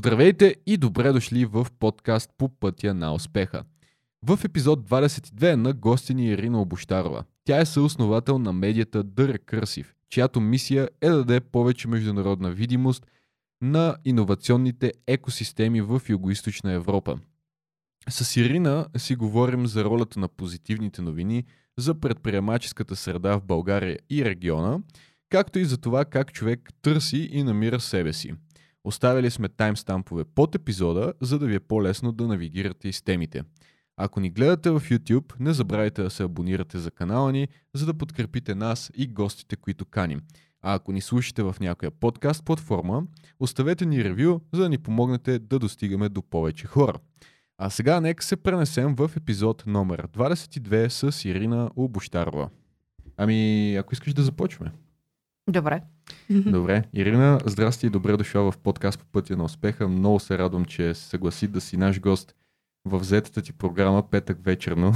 Здравейте и добре дошли в подкаст по пътя на успеха. В епизод 22 на гости ни Ирина Обощарова. Тя е съосновател на медията The Recursive, чиято мисия е да даде повече международна видимост на иновационните екосистеми в Юго-Источна Европа. С Ирина си говорим за ролята на позитивните новини, за предприемаческата среда в България и региона, както и за това как човек търси и намира себе си – Оставили сме таймстампове под епизода, за да ви е по-лесно да навигирате из темите. Ако ни гледате в YouTube, не забравяйте да се абонирате за канала ни, за да подкрепите нас и гостите, които каним. А ако ни слушате в някоя подкаст платформа, оставете ни ревю, за да ни помогнете да достигаме до повече хора. А сега нека се пренесем в епизод номер 22 с Ирина Обощарова. Ами, ако искаш да започваме. Добре. Добре. Ирина, здрасти и добре дошла в подкаст по пътя на успеха. Много се радвам, че се съгласи да си наш гост в взетата ти програма петък вечерно.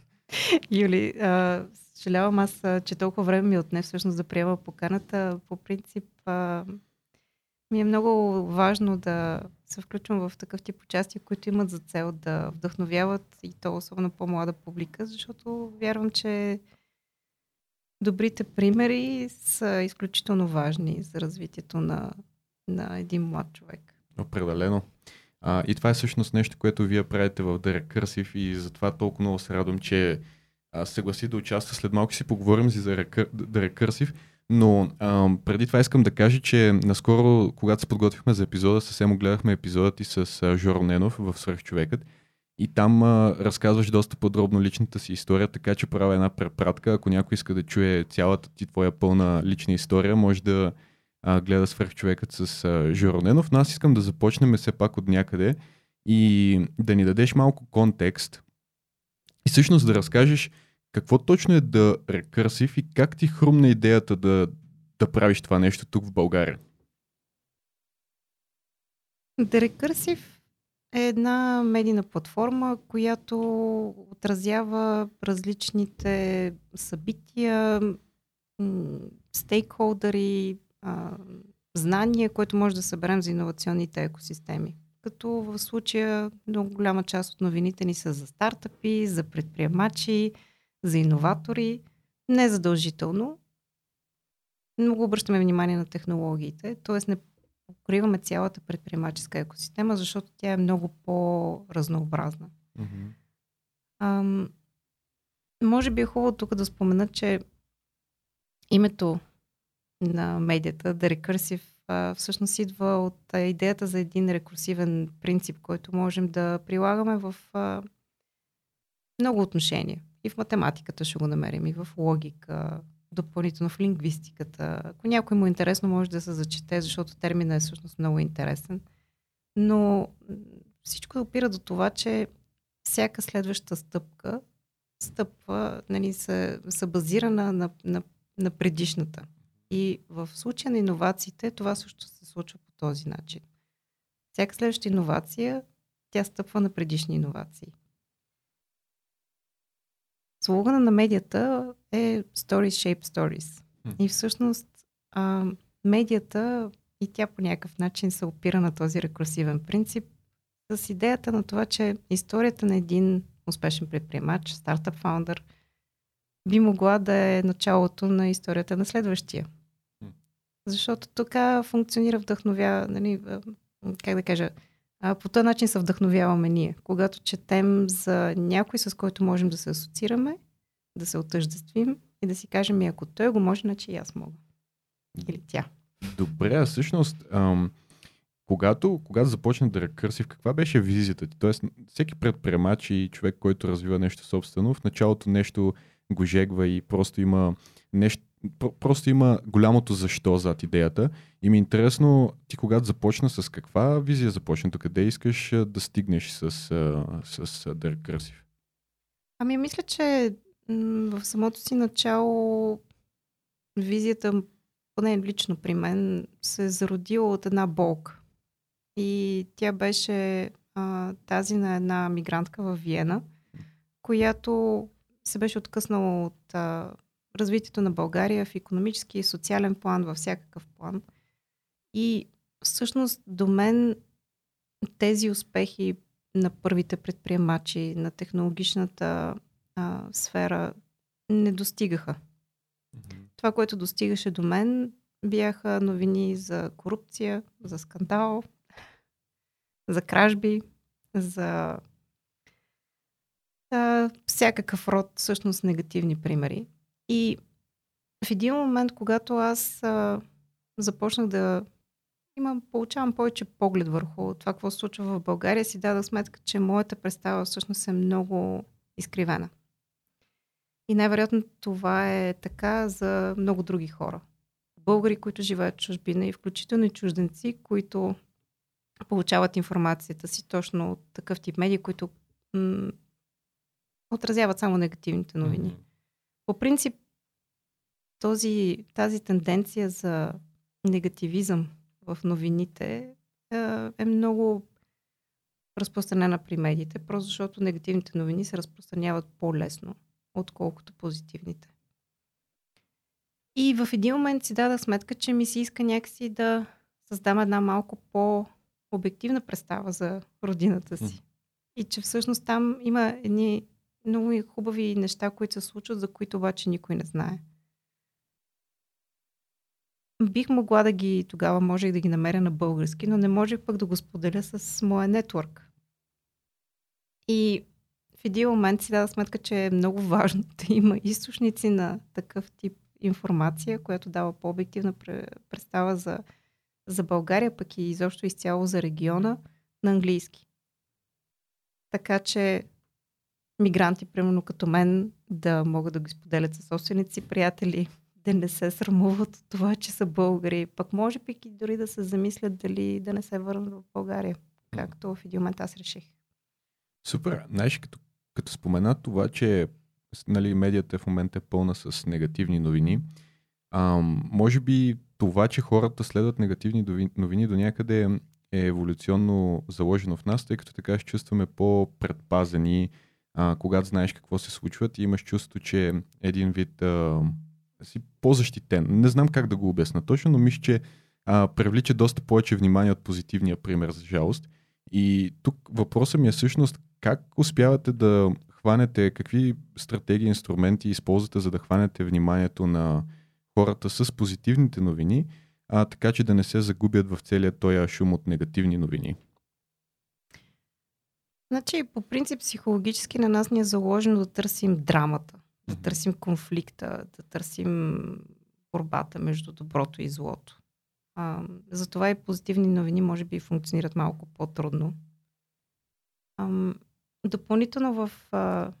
Юли, а, съжалявам аз, че толкова време ми отне всъщност да приема поканата. По принцип а, ми е много важно да се включвам в такъв тип участия, които имат за цел да вдъхновяват и то особено по-млада публика, защото вярвам, че добрите примери са изключително важни за развитието на, на един млад човек. Определено. А, и това е всъщност нещо, което вие правите в The Recursive и затова толкова много се радвам, че а, съгласи да участва. След малко си поговорим за The Recursive, но а, преди това искам да кажа, че наскоро, когато се подготвихме за епизода, съвсем огледахме епизодът и с Жоро Ненов в Свърхчовекът. И там а, разказваш доста подробно личната си история, така че правя една препратка. Ако някой иска да чуе цялата ти твоя пълна лична история, може да а, гледа свърхчовекът с а, Жороненов. Но аз искам да започнем все пак от някъде и да ни дадеш малко контекст и всъщност да разкажеш какво точно е да рекърсив и как ти хрумна идеята да, да правиш това нещо тук в България? Да рекърсив е една медийна платформа, която отразява различните събития, стейкхолдъри, знания, което може да съберем за иновационните екосистеми. Като в случая много голяма част от новините ни са за стартъпи, за предприемачи, за иноватори. Не задължително. Много обръщаме внимание на технологиите, т.е. не покриваме цялата предприемаческа екосистема, защото тя е много по-разнообразна. Mm-hmm. Ам, може би е хубаво тук да спомена, че името на медията, The а, всъщност идва от идеята за един рекурсивен принцип, който можем да прилагаме в много отношения. И в математиката ще го намерим, и в логика, допълнително в лингвистиката. Ако някой му е интересно, може да се зачете, защото терминът е всъщност много интересен. Но всичко опира до това, че всяка следваща стъпка стъпва, нали, са, са базирана на, на, на предишната. И в случая на иновациите това също се случва по този начин. Всяка следваща иновация, тя стъпва на предишни иновации. Слогана на медията е Stories Shape Stories. И всъщност а, медията и тя по някакъв начин се опира на този рекурсивен принцип с идеята на това, че историята на един успешен предприемач, стартъп фаундър, би могла да е началото на историята на следващия. Защото така функционира вдъхновя, нали, как да кажа, по този начин се вдъхновяваме ние. Когато четем за някой, с който можем да се асоциираме, да се отъждествим и да си кажем, ако той го може, значи и аз мога. Или тя. Добре, а всъщност, ам, когато, когато започна да рекърсив, каква беше визията ти? Тоест, всеки предприемач и човек, който развива нещо собствено, в началото нещо го жегва и просто има нещо, просто има голямото защо зад идеята. И ми е интересно, ти когато започна, с каква визия започна, до къде искаш да стигнеш с, с, The Recursive? Ами, мисля, че в самото си начало визията, поне лично при мен, се е зародила от една болка. И тя беше а, тази на една мигрантка в Виена, която се беше откъснала от а, развитието на България в економически и социален план, във всякакъв план. И всъщност до мен тези успехи на първите предприемачи, на технологичната а, сфера не достигаха. Mm-hmm. Това, което достигаше до мен, бяха новини за корупция, за скандал, за кражби, за а, всякакъв род, всъщност, негативни примери. И в един момент, когато аз а, започнах да имам, получавам повече поглед върху това, какво се случва в България, си дадах сметка, че моята представа всъщност е много изкривена. И най-вероятно това е така за много други хора. Българи, които живеят в чужбина и включително и чужденци, които получават информацията си точно от такъв тип медии, които м- отразяват само негативните новини. Mm-hmm. По принцип, този, тази тенденция за негативизъм в новините е много разпространена при медиите, просто защото негативните новини се разпространяват по-лесно, отколкото позитивните. И в един момент си дадах сметка, че ми се иска някакси да създам една малко по-обективна представа за родината си. И че всъщност там има едни много хубави неща, които се случват, за които обаче никой не знае. Бих могла да ги, тогава можех да ги намеря на български, но не можех пък да го споделя с моя нетворк. И в един момент си дава сметка, че е много важно да има източници на такъв тип информация, която дава по-обективна представа за, за България, пък и изобщо изцяло за региона на английски. Така че мигранти, примерно като мен, да могат да го споделят със собствените си приятели, да не се срамуват от това, че са българи. Пък може би и дори да се замислят дали да не се върнат в България, както в един момент аз реших. Супер. Знаеш, като, като спомена това, че нали, медията в момента е пълна с негативни новини, а, може би това, че хората следват негативни новини до някъде е еволюционно заложено в нас, тъй като така ще чувстваме по-предпазени, а, когато знаеш какво се случва и имаш чувство, че един вид а, си по-защитен. Не знам как да го обясна точно, но мисля, че а, привлича доста повече внимание от позитивния пример, за жалост. И тук въпросът ми е всъщност как успявате да хванете, какви стратегии, инструменти използвате, за да хванете вниманието на хората с позитивните новини, а, така че да не се загубят в целия този шум от негативни новини? Значи, по принцип, психологически на нас ни е заложено да търсим драмата, да търсим конфликта, да търсим борбата между доброто и злото. А, затова и позитивни новини може би функционират малко по-трудно. А, допълнително в а,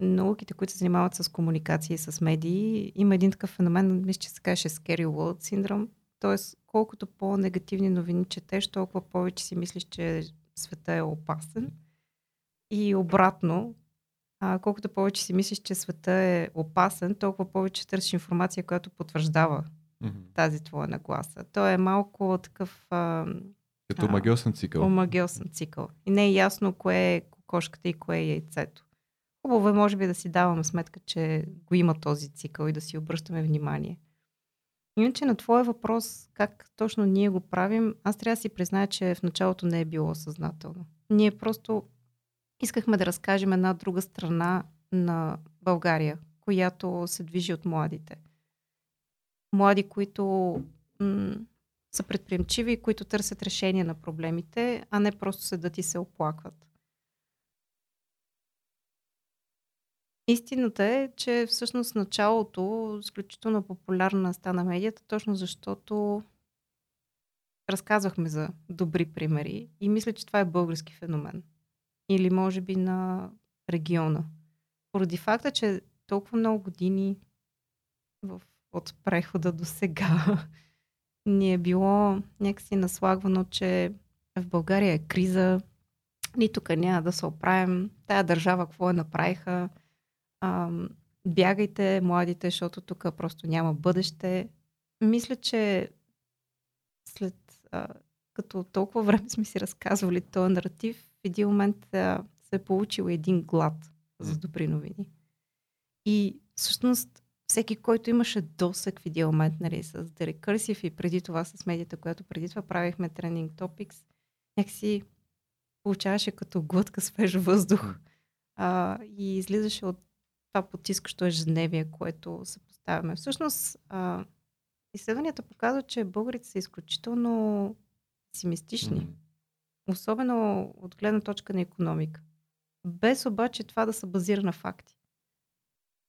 науките, които се занимават с комуникация и с медии, има един такъв феномен, мисля, че се каже Scary World синдром. Тоест, колкото по-негативни новини четеш, толкова повече си мислиш, че света е опасен. И обратно, а, колкото повече си мислиш, че света е опасен, толкова повече търсиш информация, която потвърждава mm-hmm. тази твоя нагласа. То е малко такъв... А, Като магиосен цикъл. Омагиосен цикъл. И не е ясно кое е кокошката и кое е яйцето. Хубаво е, може би, да си даваме сметка, че го има този цикъл и да си обръщаме внимание. Иначе на твоя въпрос, как точно ние го правим, аз трябва да си призная, че в началото не е било съзнателно. Ние просто искахме да разкажем една друга страна на България, която се движи от младите. Млади, които м- са предприемчиви, които търсят решение на проблемите, а не просто седат и се оплакват. Истината е, че всъщност началото изключително популярна стана медията, точно защото разказвахме за добри примери и мисля, че това е български феномен. Или може би на региона. Поради факта, че толкова много години в, от прехода до сега ни е било някакси наслагвано, че в България е криза, ни тук няма да се оправим, тая държава какво е направиха, бягайте, младите, защото тук просто няма бъдеще. Мисля, че след а, като толкова време сме си разказвали този наратив, в един момент а, се е получил един глад за добри новини. И всъщност всеки, който имаше досък в един момент нали, с Recursive и преди това с медията, която преди това правихме Trending Topics, някакси получаваше като глътка свеж въздух а, и излизаше от това потискащо ежедневие, което се поставяме. Всъщност, а, изследванията показват, че българите са изключително песимистични. Особено от гледна точка на економика. Без обаче това да се базира на факти.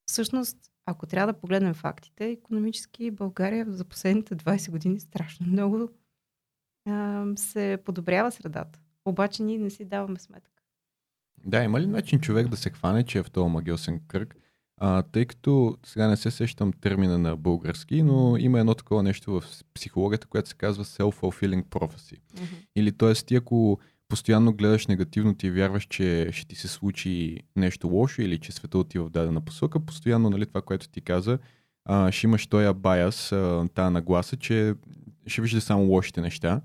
Всъщност, ако трябва да погледнем фактите, економически България за последните 20 години страшно много а, се подобрява средата. Обаче ние не си даваме сметка. Да, има ли начин човек да се хване, че е в този магиосен кръг? А, тъй като сега не се сещам термина на български, но има едно такова нещо в психологията, което се казва self-fulfilling prophecy. Mm-hmm. Или т.е. ти ако постоянно гледаш негативно ти вярваш, че ще ти се случи нещо лошо или че света отива в дадена посока, постоянно нали, това, което ти каза, а, ще имаш този байас, тази нагласа, че ще вижда само лошите неща.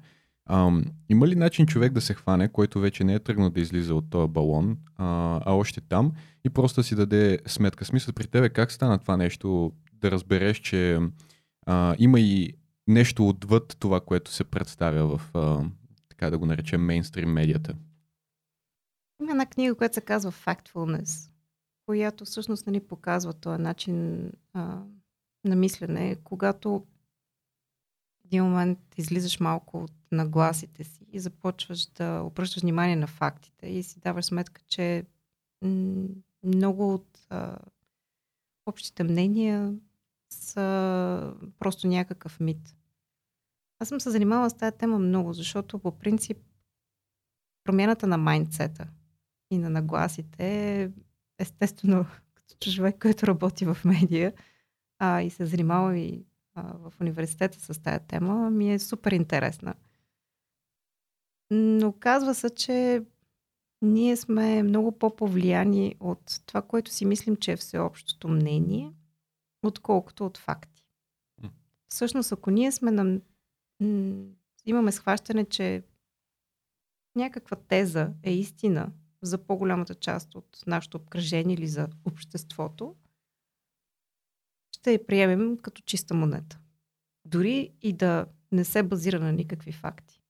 А, има ли начин човек да се хване, който вече не е тръгнал да излиза от този балон, а, а още там и просто да си даде сметка? Смисъл при тебе как стана това нещо да разбереш, че а, има и нещо отвъд това, което се представя в, а, така да го наречем, мейнстрим медията? Има една книга, която се казва Factfulness, която всъщност нали, показва този начин а, на мислене, когато един момент излизаш малко от нагласите си и започваш да обръщаш внимание на фактите и си даваш сметка, че много от а, общите мнения са просто някакъв мит. Аз съм се занимавала с тази тема много, защото по принцип промяната на майндсета и на нагласите естествено като човек, който работи в медия а, и се занимава и а, в университета с тази тема, ми е супер интересна. Но казва се, че ние сме много по-повлияни от това, което си мислим, че е всеобщото мнение, отколкото от факти. Всъщност, ако ние сме на... имаме схващане, че някаква теза е истина за по-голямата част от нашето обкръжение или за обществото, ще я приемем като чиста монета. Дори и да не се базира на никакви факти.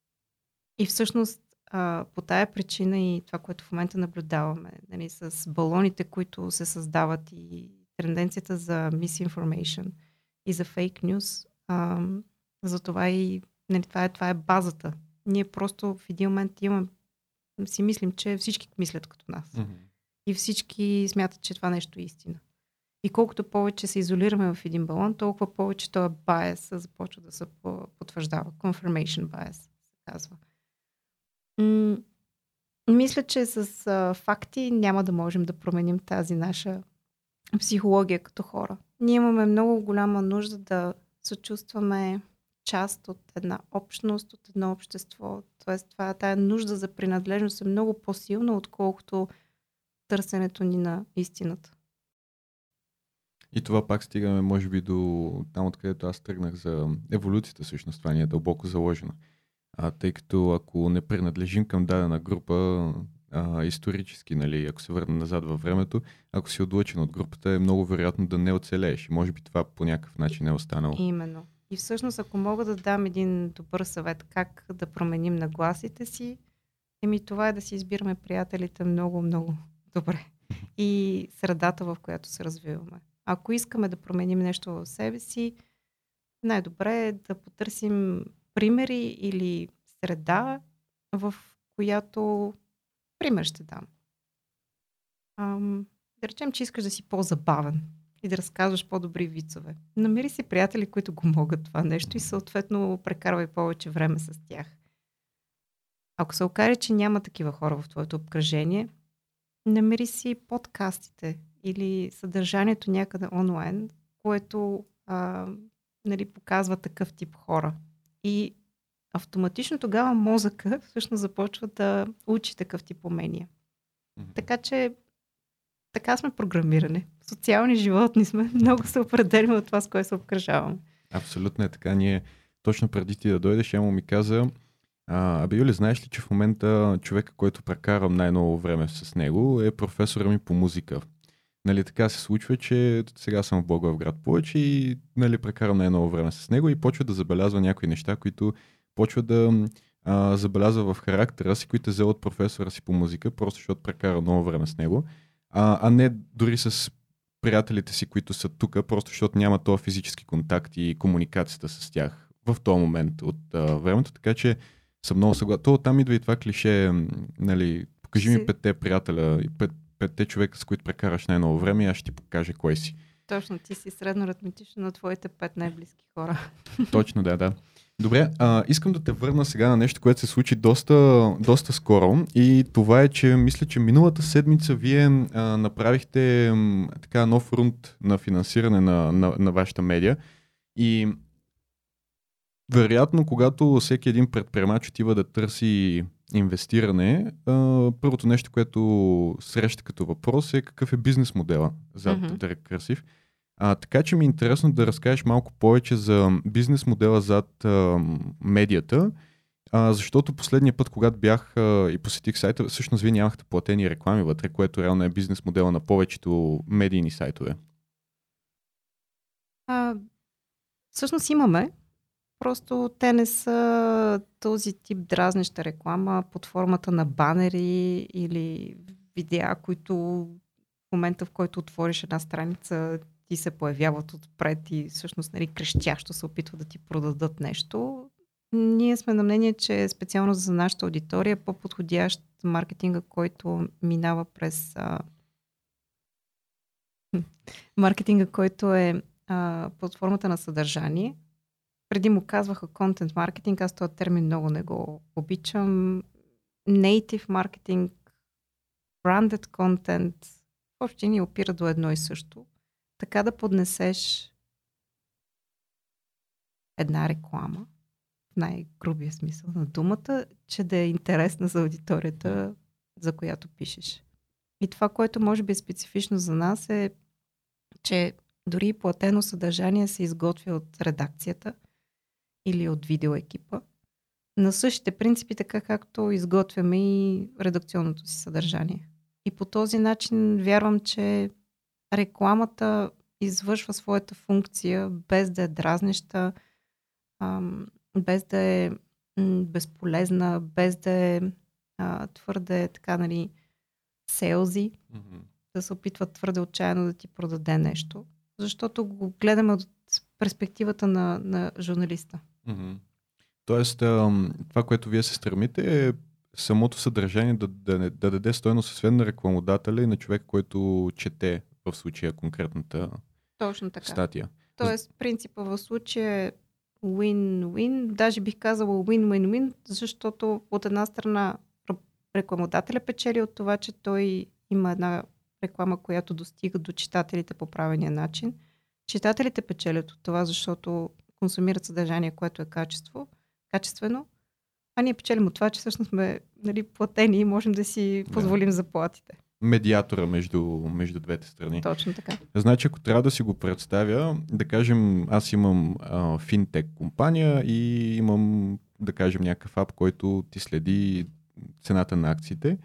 И всъщност а, по тая причина и това, което в момента наблюдаваме, нали, с балоните, които се създават и тенденцията за misinformation и за фейк нюз, за това и нали, това, е, това е базата. Ние просто в един момент имаме, си мислим, че всички мислят като нас. Mm-hmm. И всички смятат, че това нещо е истина. И колкото повече се изолираме в един балон, толкова повече този байс започва да се потвърждава. Confirmation bias се казва. Мисля, че с а, факти няма да можем да променим тази наша психология като хора. Ние имаме много голяма нужда да се чувстваме част от една общност, от едно общество. Тоест, това, тая нужда за принадлежност е много по-силна, отколкото търсенето ни на истината. И това пак стигаме, може би, до там, откъдето аз тръгнах за еволюцията, всъщност това ни е дълбоко заложено. А, тъй като ако не принадлежим към дадена група, а, исторически, нали, ако се върнем назад във времето, ако си отлъчен от групата, е много вероятно да не оцелееш. Може би това по някакъв начин е останало. Именно. И всъщност, ако мога да дам един добър съвет как да променим нагласите си, еми това е да си избираме приятелите много, много добре. И средата, в която се развиваме. Ако искаме да променим нещо в себе си, най-добре е да потърсим примери или среда, в която пример ще дам. Ам, да речем, че искаш да си по-забавен и да разказваш по-добри вицове. Намери си приятели, които го могат това нещо и съответно прекарвай повече време с тях. Ако се окаже, че няма такива хора в твоето обкръжение, намери си подкастите, или съдържанието някъде онлайн, което а, нали, показва такъв тип хора. И автоматично тогава мозъка всъщност започва да учи такъв тип умения. Mm-hmm. Така че така сме програмирани. Социални животни сме. Много се определяме от това, с което се обкръжаваме. Абсолютно е така. Ние точно преди ти да дойдеш, Ямо ми каза, а, абе, Юли, знаеш ли, че в момента човека, който прекарам най-ново време с него, е професора ми по музика Нали, така се случва, че сега съм в Благоевград повече и нали, прекарам най-ново време с него и почва да забелязва някои неща, които почва да а, забелязва в характера си, които е взел от професора си по музика, просто защото прекара много време с него, а, а не дори с приятелите си, които са тук, просто защото няма този физически контакт и комуникацията с тях в този момент от а, времето, така че съм много съгласен. То там идва и това клише, нали, покажи ми петте приятеля, пет, петте човека, с които прекараш най-ново време аз ще ти покажа кой си. Точно, ти си средно аритметично на твоите пет най-близки хора. Точно, да, да. Добре, а, искам да те върна сега на нещо, което се случи доста, доста скоро и това е, че мисля, че миналата седмица вие а, направихте м, така нов рунд на финансиране на, на, на вашата медия и вероятно, когато всеки един предприемач отива да търси инвестиране, а, първото нещо, което среща като въпрос е какъв е бизнес модела зад mm-hmm. Derek Cursive. А, така че ми е интересно да разкажеш малко повече за бизнес модела зад а, медията, а, защото последния път, когато бях а, и посетих сайта, всъщност вие нямахте платени реклами вътре, което реално е бизнес модела на повечето медийни сайтове. А, всъщност имаме. Просто те не са този тип дразнеща реклама под формата на банери или видеа, които в момента, в който отвориш една страница, ти се появяват отпред и всъщност нали, крещящо се опитват да ти продадат нещо. Ние сме на мнение, че специално за нашата аудитория е по-подходящ маркетинга, който минава през а... маркетинга, който е а, под формата на съдържание. Преди му казваха контент маркетинг, аз този термин много не го обичам. Native маркетинг, branded content, въобще ни опира до едно и също така да поднесеш една реклама, в най-грубия смисъл на думата, че да е интересна за аудиторията, за която пишеш. И това, което може би е специфично за нас е, че дори платено съдържание се изготвя от редакцията или от видеоекипа. На същите принципи, така както изготвяме и редакционното си съдържание. И по този начин вярвам, че рекламата извършва своята функция без да е дразнеща, без да е безполезна, без да е твърде така, нали, селзи, mm-hmm. да се опитва твърде отчаяно да ти продаде нещо, защото го гледаме от перспективата на, на журналиста. Mm-hmm. Тоест, това, което вие се стремите е самото съдържание да, да, да даде стоеност освен на рекламодателя и на човек, който чете в случая конкретната Точно така. статия. Тоест, принципа в случая е win-win, даже бих казала win-win-win, защото от една страна рекламодателя печели от това, че той има една реклама, която достига до читателите по правилния начин. Читателите печелят от това, защото консумират съдържание, което е качество, качествено, а ние печелим от това, че всъщност сме нали, платени и можем да си позволим да. заплатите медиатора между, между двете страни. Точно така. Значи, ако трябва да си го представя, да кажем, аз имам а, финтек компания и имам, да кажем, някакъв ап, който ти следи цената на акциите.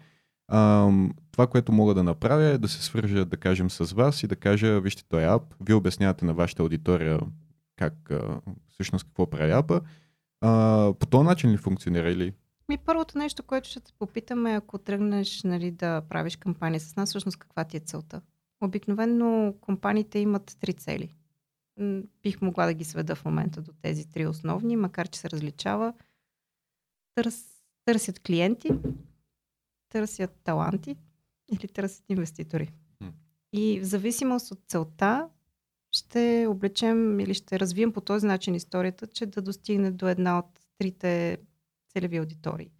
А, това, което мога да направя е да се свържа, да кажем, с вас и да кажа, вижте този ап, вие обяснявате на вашата аудитория как, всъщност какво прави апа. А, по този начин ли функционира или ми първото нещо, което ще те попитаме, ако тръгнеш нали, да правиш кампания с нас, всъщност каква ти е целта? Обикновено компаниите имат три цели. Бих могла да ги сведа в момента до тези три основни, макар че се различава. Търс, търсят клиенти, търсят таланти или търсят инвеститори. И в зависимост от целта ще облечем или ще развием по този начин историята, че да достигне до една от трите целеви аудитории.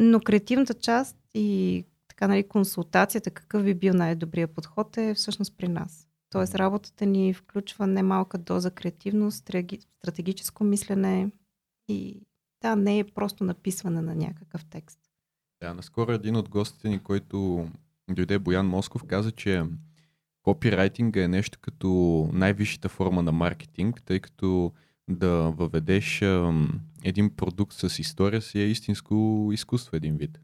Но креативната част и така нали, консултацията, какъв би бил най-добрият подход е всъщност при нас. Тоест работата ни включва немалка доза креативност, стратегическо мислене и да, не е просто написване на някакъв текст. Да, наскоро един от гостите ни, който дойде Боян Москов, каза, че копирайтинга е нещо като най-висшата форма на маркетинг, тъй като да въведеш един продукт с история си е истинско изкуство един вид.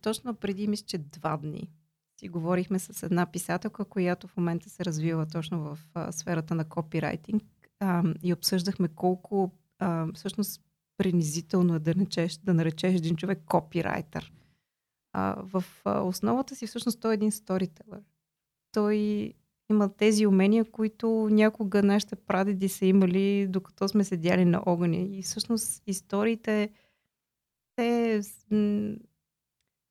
Точно преди, мисля, че два дни си говорихме с една писателка, която в момента се развива точно в сферата на копирайтинг и обсъждахме колко всъщност принизително е да наречеш, да наречеш един човек копирайтер. В основата си всъщност той е един сторителър. Той има тези умения, които някога нашите прадеди са имали, докато сме седяли на огъня. И всъщност историите, те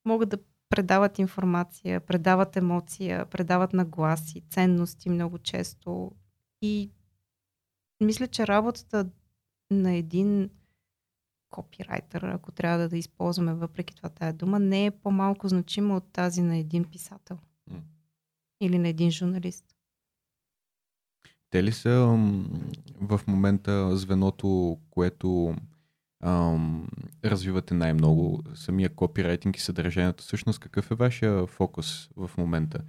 могат да предават информация, предават емоция, предават нагласи, ценности много често. И мисля, че работата на един копирайтер, ако трябва да, да използваме въпреки това тая дума, не е по-малко значима от тази на един писател. Или на един журналист. Те ли са в момента звеното, което ам, развивате най-много? Самия копирайтинг и съдържанието. Всъщност какъв е вашия фокус в момента?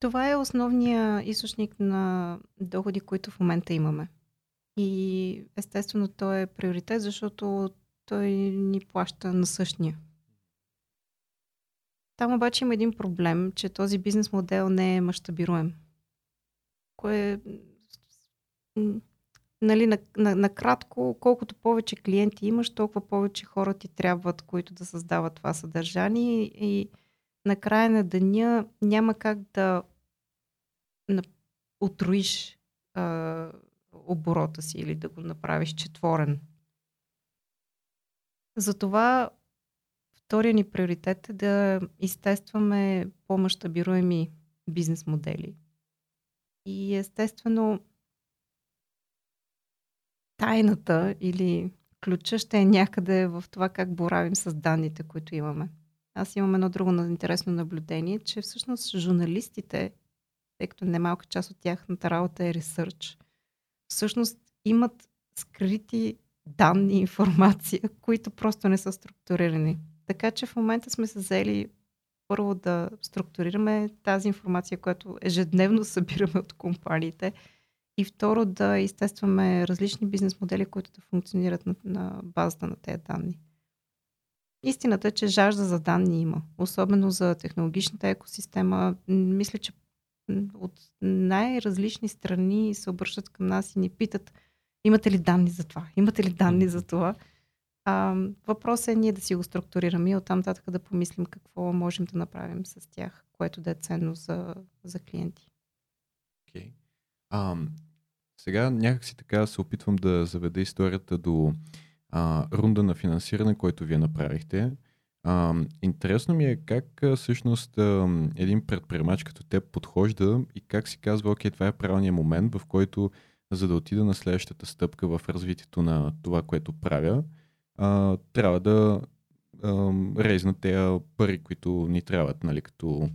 Това е основния източник на доходи, които в момента имаме. И естествено той е приоритет, защото той ни плаща на същия. Там обаче има един проблем, че този бизнес модел не е мащабируем. Кое нали, накратко, на, на колкото повече клиенти имаш, толкова повече хора ти трябват, които да създават това съдържание и накрая на деня няма как да отруиш а, оборота си или да го направиш четворен. Затова втория ни приоритет е да изтестваме по-мащабируеми бизнес модели. И естествено, тайната или ключа ще е някъде в това как боравим с данните, които имаме. Аз имам едно друго интересно наблюдение, че всъщност журналистите, тъй като немалка част от тяхната работа е ресърч, всъщност имат скрити данни, информация, които просто не са структурирани. Така че в момента сме се взели първо да структурираме тази информация, която ежедневно събираме от компаниите и второ да изтестваме различни бизнес модели, които да функционират на, на базата на тези данни. Истината е, че жажда за данни има, особено за технологичната екосистема. Мисля, че от най-различни страни се обръщат към нас и ни питат имате ли данни за това, имате ли данни за това. А, въпросът е ние да си го структурираме и оттам нататък да помислим какво можем да направим с тях, което да е ценно за, за клиенти. Okay. Сега някакси така се опитвам да заведа историята до а, рунда на финансиране, който вие направихте. А, интересно ми е как всъщност а, един предприемач като теб подхожда и как си казва, окей, това е правилният момент, в който за да отида на следващата стъпка в развитието на това, което правя, а, трябва да а, рейзна тези пари, които ни трябват, нали, като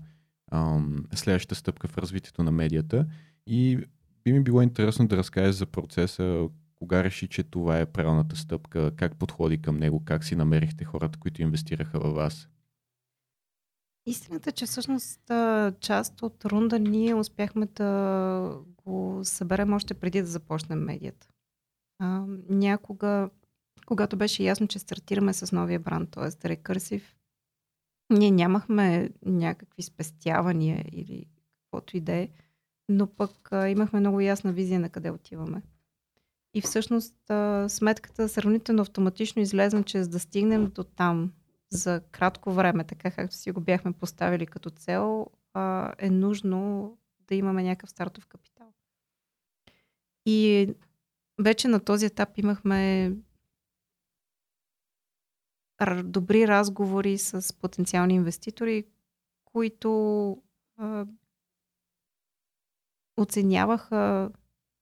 а, следващата стъпка в развитието на медията. И би ми било интересно да разкажеш за процеса, кога реши, че това е правилната стъпка, как подходи към него, как си намерихте хората, които инвестираха във вас? Истината е, че всъщност част от рунда ние успяхме да го съберем още преди да започнем медията. А, някога, когато беше ясно, че стартираме с новия бранд, т.е. Рекърсив, ние нямахме някакви спестявания или каквото и да е, но пък а, имахме много ясна визия на къде отиваме. И всъщност а, сметката сравнително автоматично излезна, че за да стигнем до там за кратко време, така както си го бяхме поставили като цел, а, е нужно да имаме някакъв стартов капитал. И вече на този етап имахме добри разговори с потенциални инвеститори, които оценяваха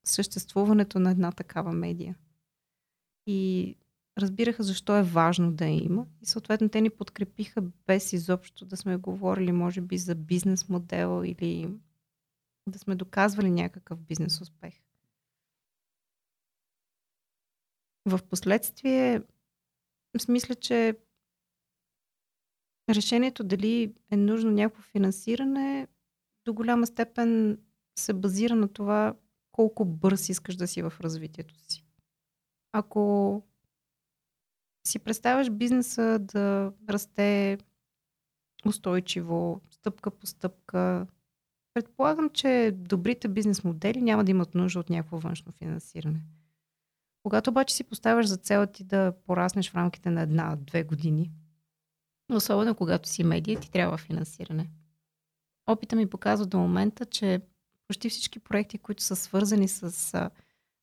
съществуването на една такава медия. И разбираха защо е важно да я има. И съответно те ни подкрепиха без изобщо да сме говорили, може би, за бизнес модел или да сме доказвали някакъв бизнес успех. В последствие, мисля, че решението дали е нужно някакво финансиране до голяма степен се базира на това колко бърз искаш да си в развитието си. Ако си представяш бизнеса да расте устойчиво, стъпка по стъпка. Предполагам, че добрите бизнес модели няма да имат нужда от някакво външно финансиране. Когато обаче си поставяш за цел ти да пораснеш в рамките на една-две години, особено когато си медия, ти трябва финансиране. Опита ми показва до момента, че почти всички проекти, които са свързани с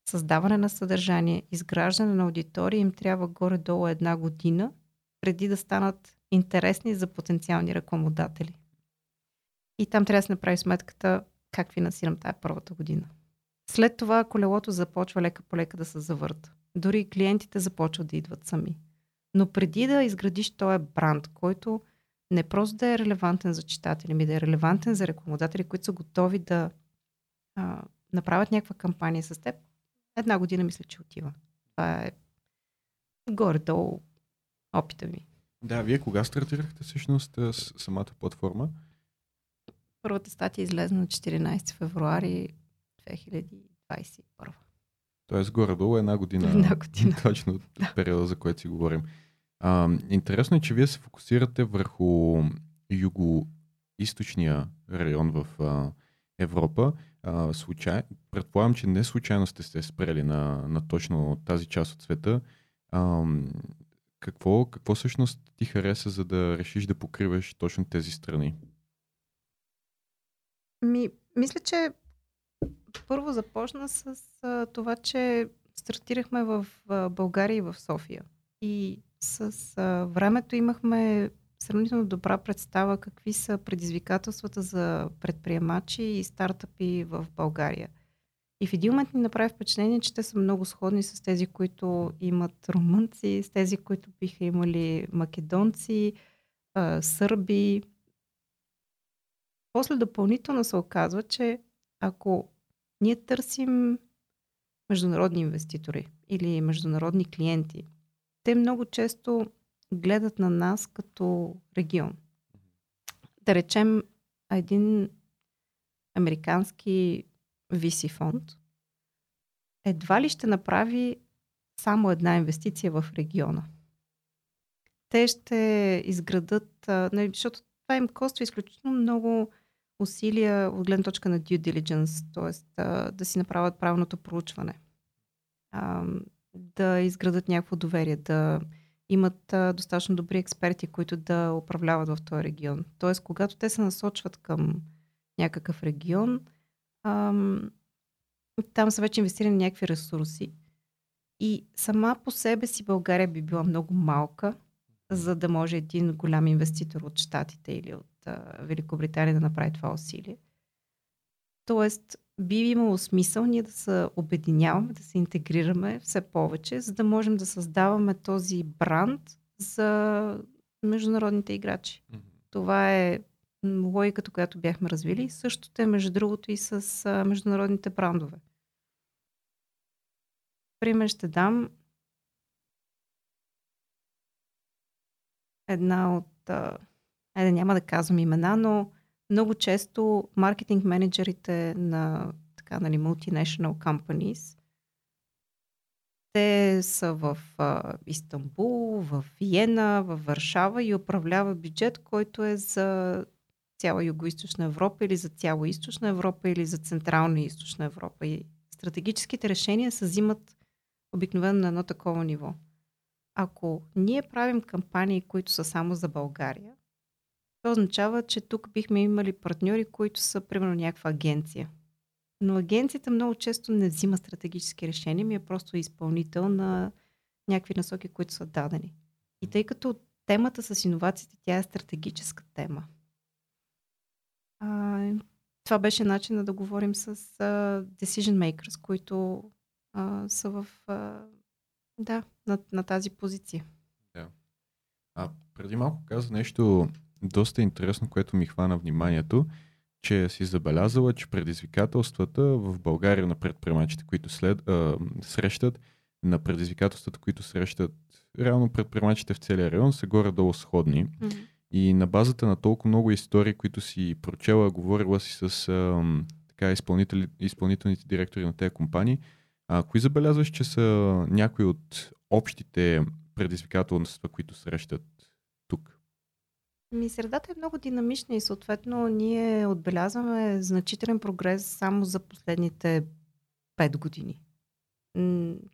създаване на съдържание, изграждане на аудитория, им трябва горе-долу една година, преди да станат интересни за потенциални рекламодатели. И там трябва да се направи сметката как финансирам тая първата година. След това колелото започва лека по лека да се завърта. Дори клиентите започват да идват сами. Но преди да изградиш този бранд, който не просто да е релевантен за читатели, ми да е релевантен за рекламодатели, които са готови да а, направят някаква кампания с теб, една година мисля, че отива. Това е горе-долу опита ми. Да, вие кога стартирахте всъщност самата платформа? Първата статия излезе на 14 февруари 2021. Тоест горе-долу една година. Една година. Точно от да. периода, за който си говорим. А, интересно е, че вие се фокусирате върху юго-источния район в а, Европа. А, случай... Предполагам, че не случайно сте се спрели на, на точно тази част от света. А, какво, какво всъщност ти хареса, за да решиш да покриваш точно тези страни? Ми, мисля, че първо започна с а, това, че стартирахме в а, България и в София. И с а, времето имахме сравнително добра представа какви са предизвикателствата за предприемачи и стартъпи в България. И в един момент ни направи впечатление, че те са много сходни с тези, които имат румънци, с тези, които биха имали македонци, а, сърби. После допълнително се оказва, че ако ние търсим международни инвеститори или международни клиенти, те много често гледат на нас като регион. Да речем, един американски VC фонд едва ли ще направи само една инвестиция в региона. Те ще изградат, нали, защото това им коства изключително много усилия от гледна точка на due diligence, т.е. да си направят правилното проучване, да изградат някакво доверие, да имат достатъчно добри експерти, които да управляват в този регион. Тоест, когато те се насочват към някакъв регион, ам, там са вече инвестирани някакви ресурси. И сама по себе си България би била много малка, за да може един голям инвеститор от Штатите или от Великобритания да направи това усилие. Тоест, би имало смисъл ние да се обединяваме, да се интегрираме все повече, за да можем да създаваме този бранд за международните играчи. Mm-hmm. Това е логиката, която бяхме развили. Същото е, между другото, и с а, международните брандове. Пример ще дам. Една от... А, айде, няма да казвам имена, но много често маркетинг менеджерите на така, нали, multinational companies, те са в а, Истанбул, в Виена, в Варшава и управляват бюджет, който е за цяла Юго-Источна Европа или за цяла Източна Европа или за Централна Източна Европа. И стратегическите решения се взимат обикновено на едно такова ниво. Ако ние правим кампании, които са само за България, това означава, че тук бихме имали партньори, които са примерно някаква агенция. Но агенцията много често не взима стратегически решения, ми е просто изпълнител на някакви насоки, които са дадени. И тъй като темата с иновациите, тя е стратегическа тема. А, това беше начин да говорим с а, decision makers, които а, са в а, да, на, на тази позиция. Да. А преди малко каза нещо доста интересно, което ми хвана вниманието, че си забелязала, че предизвикателствата в България на предприемачите, които след, а, срещат, на предизвикателствата, които срещат реално предприемачите в целия район, са горе-долу сходни. Mm-hmm. И на базата на толкова много истории, които си прочела, говорила си с а, така, изпълнители, изпълнителните директори на тези компании, а, кои забелязваш, че са някои от общите предизвикателства, които срещат? Ми, средата е много динамична и съответно ние отбелязваме значителен прогрес само за последните 5 години.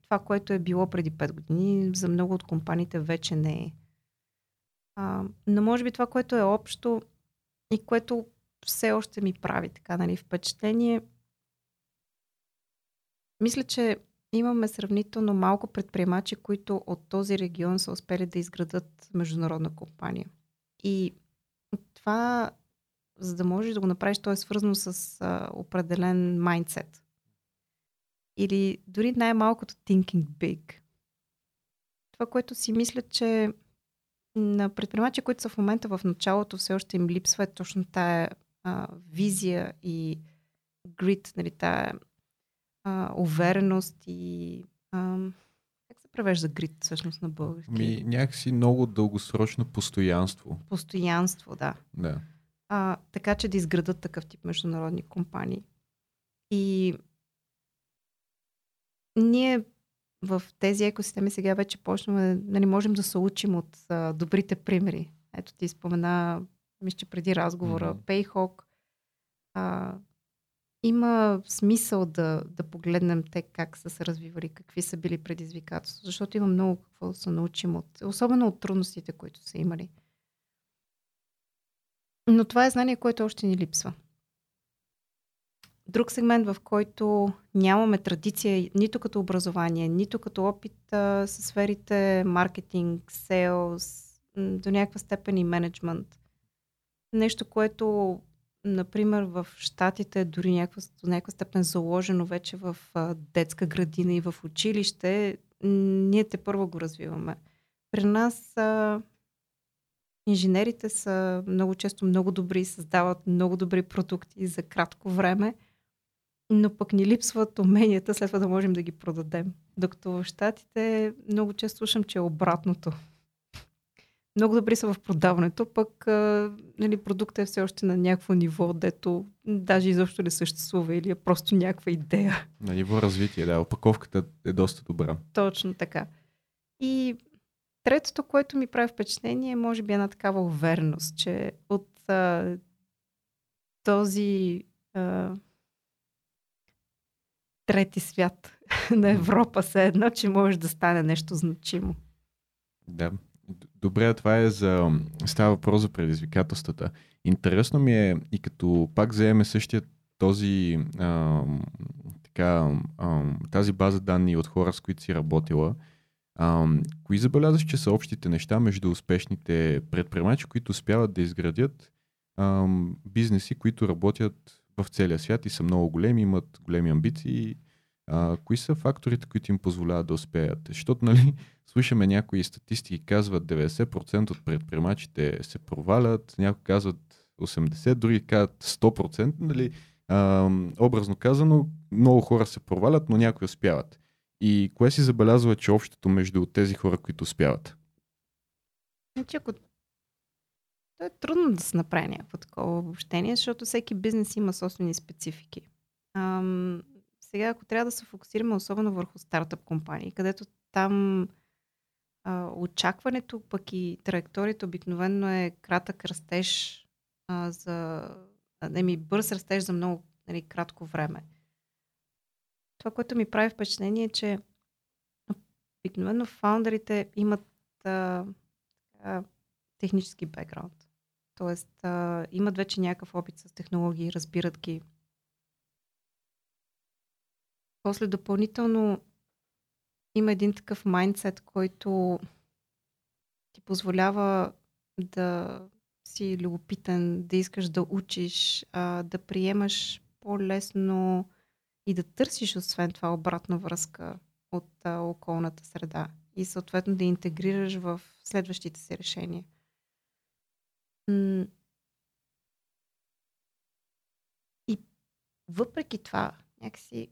Това, което е било преди 5 години, за много от компаниите вече не е. А, но може би това, което е общо и което все още ми прави така, нали, впечатление, мисля, че имаме сравнително малко предприемачи, които от този регион са успели да изградат международна компания. И това, за да можеш да го направиш, то е свързано с а, определен майндсет. Или дори най-малкото thinking big. Това, което си мисля, че на предприемачи, които са в момента в началото, все още им липсва е точно тая а, визия и грит, нали, тая а, увереност и а, превежда грит всъщност на български? Ми, някакси много дългосрочно постоянство. Постоянство, да. Да. А, така че да изградат такъв тип международни компании. И ние в тези екосистеми сега вече почваме, нали, можем да се учим от а, добрите примери. Ето ти спомена, мисля, преди разговора, mm-hmm. Payhawk. А, има смисъл да, да погледнем те как са се развивали, какви са били предизвикателства, защото има много какво да се научим, от, особено от трудностите, които са имали. Но това е знание, което още ни липсва. Друг сегмент, в който нямаме традиция нито като образование, нито като опит а, с сферите маркетинг, сейлс, до някаква степен и менеджмент. Нещо, което, например, в Штатите дори някаква, до някаква степен заложено вече в а, детска градина и в училище, ние те първо го развиваме. При нас а, инженерите са много често много добри, създават много добри продукти за кратко време – но пък ни липсват уменията, след това да можем да ги продадем. Докато в Штатите много често слушам, че е обратното. Много добри са в продаването, пък а, нали, продуктът е все още на някакво ниво, дето даже изобщо не съществува или е просто някаква идея. На ниво развитие, да. Опаковката е доста добра. Точно така. И третото, което ми прави впечатление, е може би една такава увереност, че от а, този а, трети свят на Европа се едно, че може да стане нещо значимо. Да. Добре, това е за... Става въпрос за предизвикателствата. Интересно ми е и като пак вземе същия този а, така, а, тази база данни от хора, с които си работила, а, кои забелязваш, че са общите неща между успешните предприемачи, които успяват да изградят а, бизнеси, които работят в целия свят и са много големи, имат големи амбиции. А, кои са факторите, които им позволяват да успеят? Защото, нали, слушаме някои статистики, казват 90% от предприемачите се провалят, някои казват 80%, други казват 100%, нали, а, образно казано, много хора се провалят, но някои успяват. И кое си забелязва, че общото между тези хора, които успяват? Значи, ако то е трудно да се направи някакво такова обобщение, защото всеки бизнес има собствени специфики. Ам, сега, ако трябва да се фокусираме особено върху стартъп компании, където там а, очакването, пък и траекторията обикновено е кратък растеж а, за... Не ми бърз растеж за много нали, кратко време. Това, което ми прави впечатление е, че обикновено фаундерите имат а, а, технически бекграунд. Тоест, а, имат вече някакъв опит с технологии, разбират ги. После допълнително има един такъв майндсет, който ти позволява да си любопитен, да искаш да учиш, да приемаш по-лесно и да търсиш освен това обратна връзка от околната среда и съответно да интегрираш в следващите си решения. И въпреки това, някакси,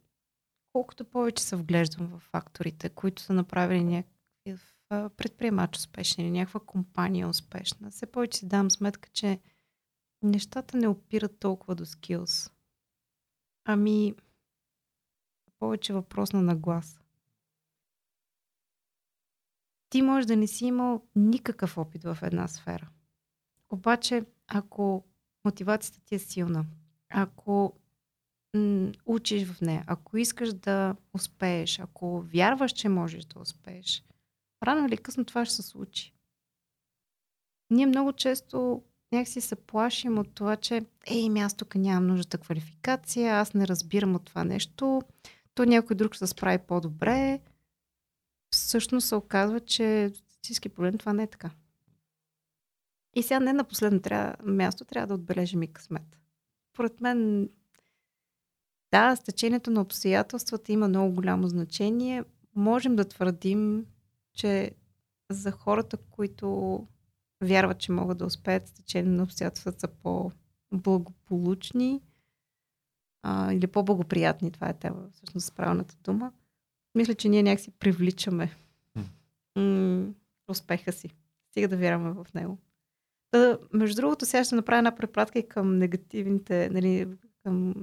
колкото повече се вглеждам в факторите, които са направили някакъв предприемач успешен или някаква компания успешна, все повече си дам сметка, че нещата не опират толкова до скилс. Ами, повече въпрос на нагласа. Ти може да не си имал никакъв опит в една сфера. Обаче, ако мотивацията ти е силна, ако учиш в нея, ако искаш да успееш, ако вярваш, че можеш да успееш, рано или късно това ще се случи. Ние много често някакси се плашим от това, че ей, аз тук нямам нуждата квалификация, аз не разбирам от това нещо, то някой друг ще се справи по-добре. Всъщност се оказва, че всички проблем това не е така. И сега не на последно трябва, място трябва да отбележим и късмет. Поред мен, да, стечението на обстоятелствата има много голямо значение. Можем да твърдим, че за хората, които вярват, че могат да успеят, стечение на обстоятелствата са по-благополучни а, или по-благоприятни. Това е тема, всъщност, правилната дума. Мисля, че ние някакси привличаме м- успеха си. Стига да вярваме в него. Та, между другото, сега ще направя една препратка и към негативните, нали, към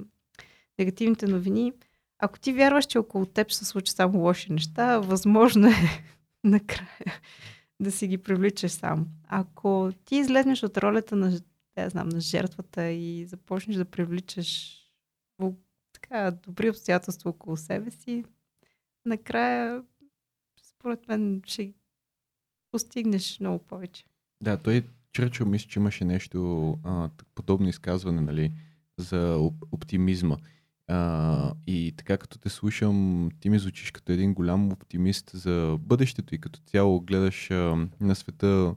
негативните новини. Ако ти вярваш, че около теб се случи само лоши неща, възможно е накрая да си ги привличаш сам. Ако ти излезнеш от ролята на, да знам, на жертвата и започнеш да привличаш така, добри обстоятелства около себе си, накрая, според мен, ще постигнеш много повече. Да, той Чърчил мисля, че имаше нещо а, подобно изказване нали, за оптимизма. А, и така като те слушам, ти ми звучиш като един голям оптимист за бъдещето и като цяло гледаш а, на света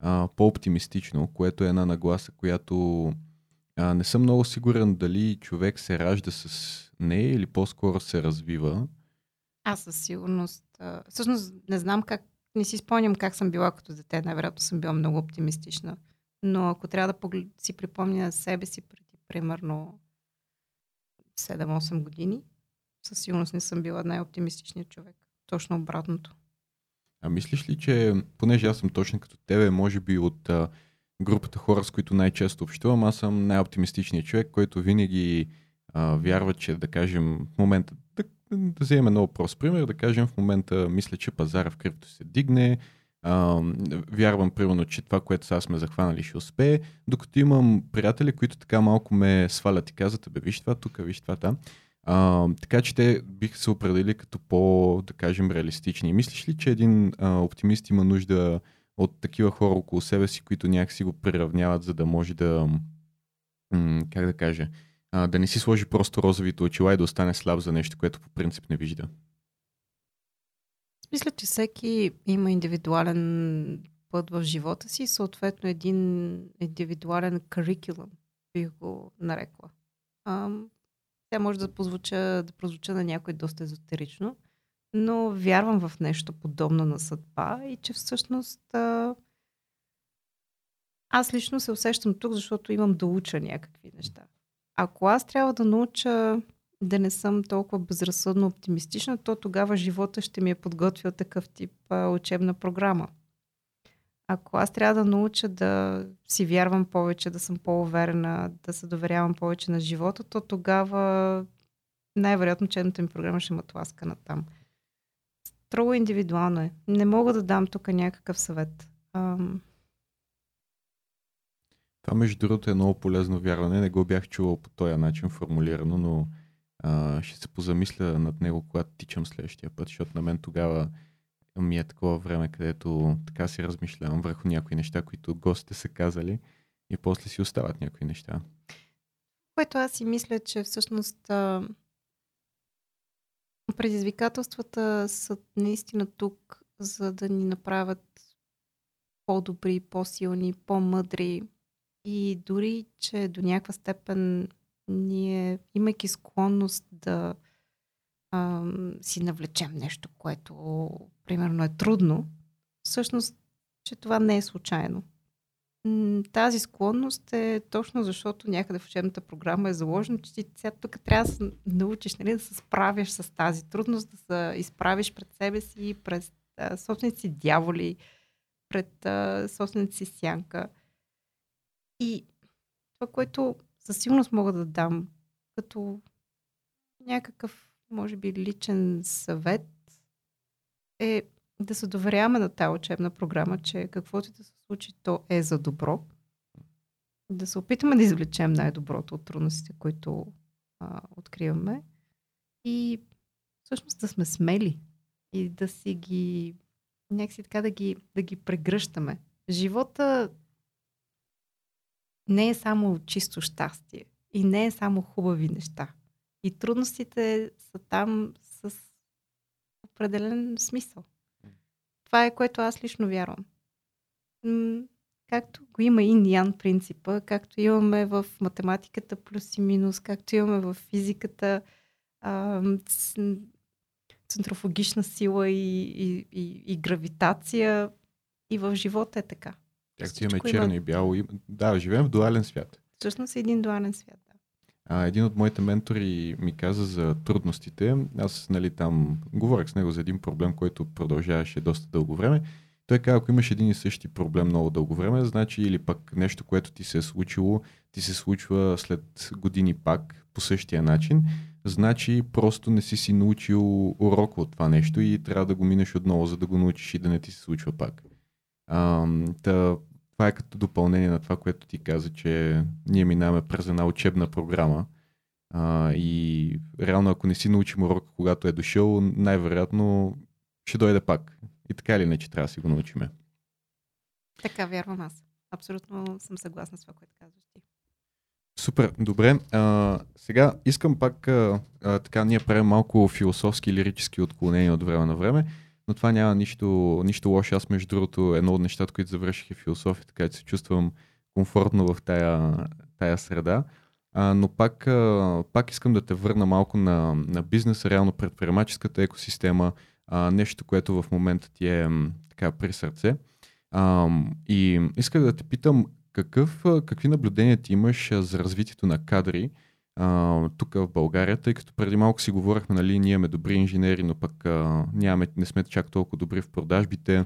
а, по-оптимистично, което е една нагласа, която а, не съм много сигурен дали човек се ражда с нея или по-скоро се развива. Аз със сигурност. А, всъщност не знам как, не си спомням как съм била като дете. Най-вероятно съм била много оптимистична. Но ако трябва да поглед... си припомня себе си преди примерно 7-8 години, със сигурност не съм била най-оптимистичният човек. Точно обратното. А мислиш ли, че, понеже аз съм точно като тебе, може би от а, групата хора, с които най-често общувам, аз съм най-оптимистичният човек, който винаги а, вярва, че да кажем в момента, да, да вземем много прост пример, да кажем в момента мисля, че пазара в крипто се дигне, а, вярвам примерно, че това, което сега сме захванали ще успее, докато имам приятели, които така малко ме свалят и казват, бе виж това тук, виж това там. А, така че те бих се определили като по, да кажем, реалистични. Мислиш ли, че един а, оптимист има нужда от такива хора около себе си, които някакси го приравняват, за да може да, как да кажа, да не си сложи просто розовите очила и да остане слаб за нещо, което по принцип не вижда? Мисля, че всеки има индивидуален път в живота си, съответно един индивидуален curriculum, бих го нарекла. Тя може да прозвуча, да прозвуча на някой доста езотерично, но вярвам в нещо подобно на съдба и че всъщност а, аз лично се усещам тук, защото имам да уча някакви неща. Ако аз трябва да науча да не съм толкова безразсъдно оптимистична, то тогава живота ще ми е подготвил такъв тип а, учебна програма. Ако аз трябва да науча да си вярвам повече, да съм по-уверена, да се доверявам повече на живота, то тогава най-вероятно учебната ми програма ще ме тласка на там. Строго индивидуално е. Не мога да дам тук някакъв съвет. Ам... Това, между другото, е много полезно вярване. Не го бях чувал по този начин формулирано, но а, ще се позамисля над него, когато тичам следващия път, защото на мен тогава ми е такова време, където така си размишлявам върху някои неща, които гостите са казали и после си остават някои неща. Което аз си мисля, че всъщност а, предизвикателствата са наистина тук, за да ни направят по-добри, по-силни, по-мъдри и дори, че до някаква степен ние, имайки склонност да а, си навлечем нещо, което примерно е трудно, всъщност, че това не е случайно. Тази склонност е точно защото някъде в учебната програма е заложено, че ти сега тук трябва да се научиш нали, да се справиш с тази трудност, да се изправиш пред себе си, пред а, собствените си дяволи, пред а, собствената си сянка. И това, което със сигурност мога да дам като някакъв, може би, личен съвет е да се доверяваме на тази учебна програма, че каквото и да се случи, то е за добро. да се опитаме да извлечем най-доброто от трудностите, които а, откриваме и всъщност да сме смели и да си ги някакси така да ги, да ги прегръщаме. Живота не е само чисто щастие и не е само хубави неща. И трудностите са там с определен смисъл. Това е което аз лично вярвам. Както го има и Ян принципа, както имаме в математиката плюс и минус, както имаме в физиката а, центрофугична сила и, и, и, и гравитация, и в живота е така. Както имаме черно има... и бяло. Да, живеем в дуален свят. Всъщност е един дуален свят. Да. А, един от моите ментори ми каза за трудностите. Аз нали, там говорех с него за един проблем, който продължаваше доста дълго време. Той каза, ако имаш един и същи проблем много дълго време, значи или пък нещо, което ти се е случило, ти се случва след години пак по същия начин, значи просто не си си научил урок от това нещо и трябва да го минеш отново, за да го научиш и да не ти се случва пак. А, та, това е като допълнение на това, което ти каза, че ние минаваме през една учебна програма а, и реално ако не си научим урока, когато е дошъл, най-вероятно ще дойде пак. И така или не, че трябва да си го научиме. Така вярвам аз. Абсолютно съм съгласна с това, което казваш ти. Супер, добре. А, сега искам пак, а, а, така, ние правим малко философски, лирически отклонения от време на време, но това няма нищо, нищо лошо. Аз, между другото, едно от нещата, които завърших е философия, така че се чувствам комфортно в тая, тая среда. А, но пак, а, пак искам да те върна малко на, на бизнеса, реално предприемаческата екосистема, а, нещо, което в момента ти е така при сърце. А, и исках да те питам какъв, какви наблюдения ти имаш за развитието на кадри тук в България, тъй като преди малко си говорихме, нали, ние имаме добри инженери, но пък а, нямаме, не сме чак толкова добри в продажбите.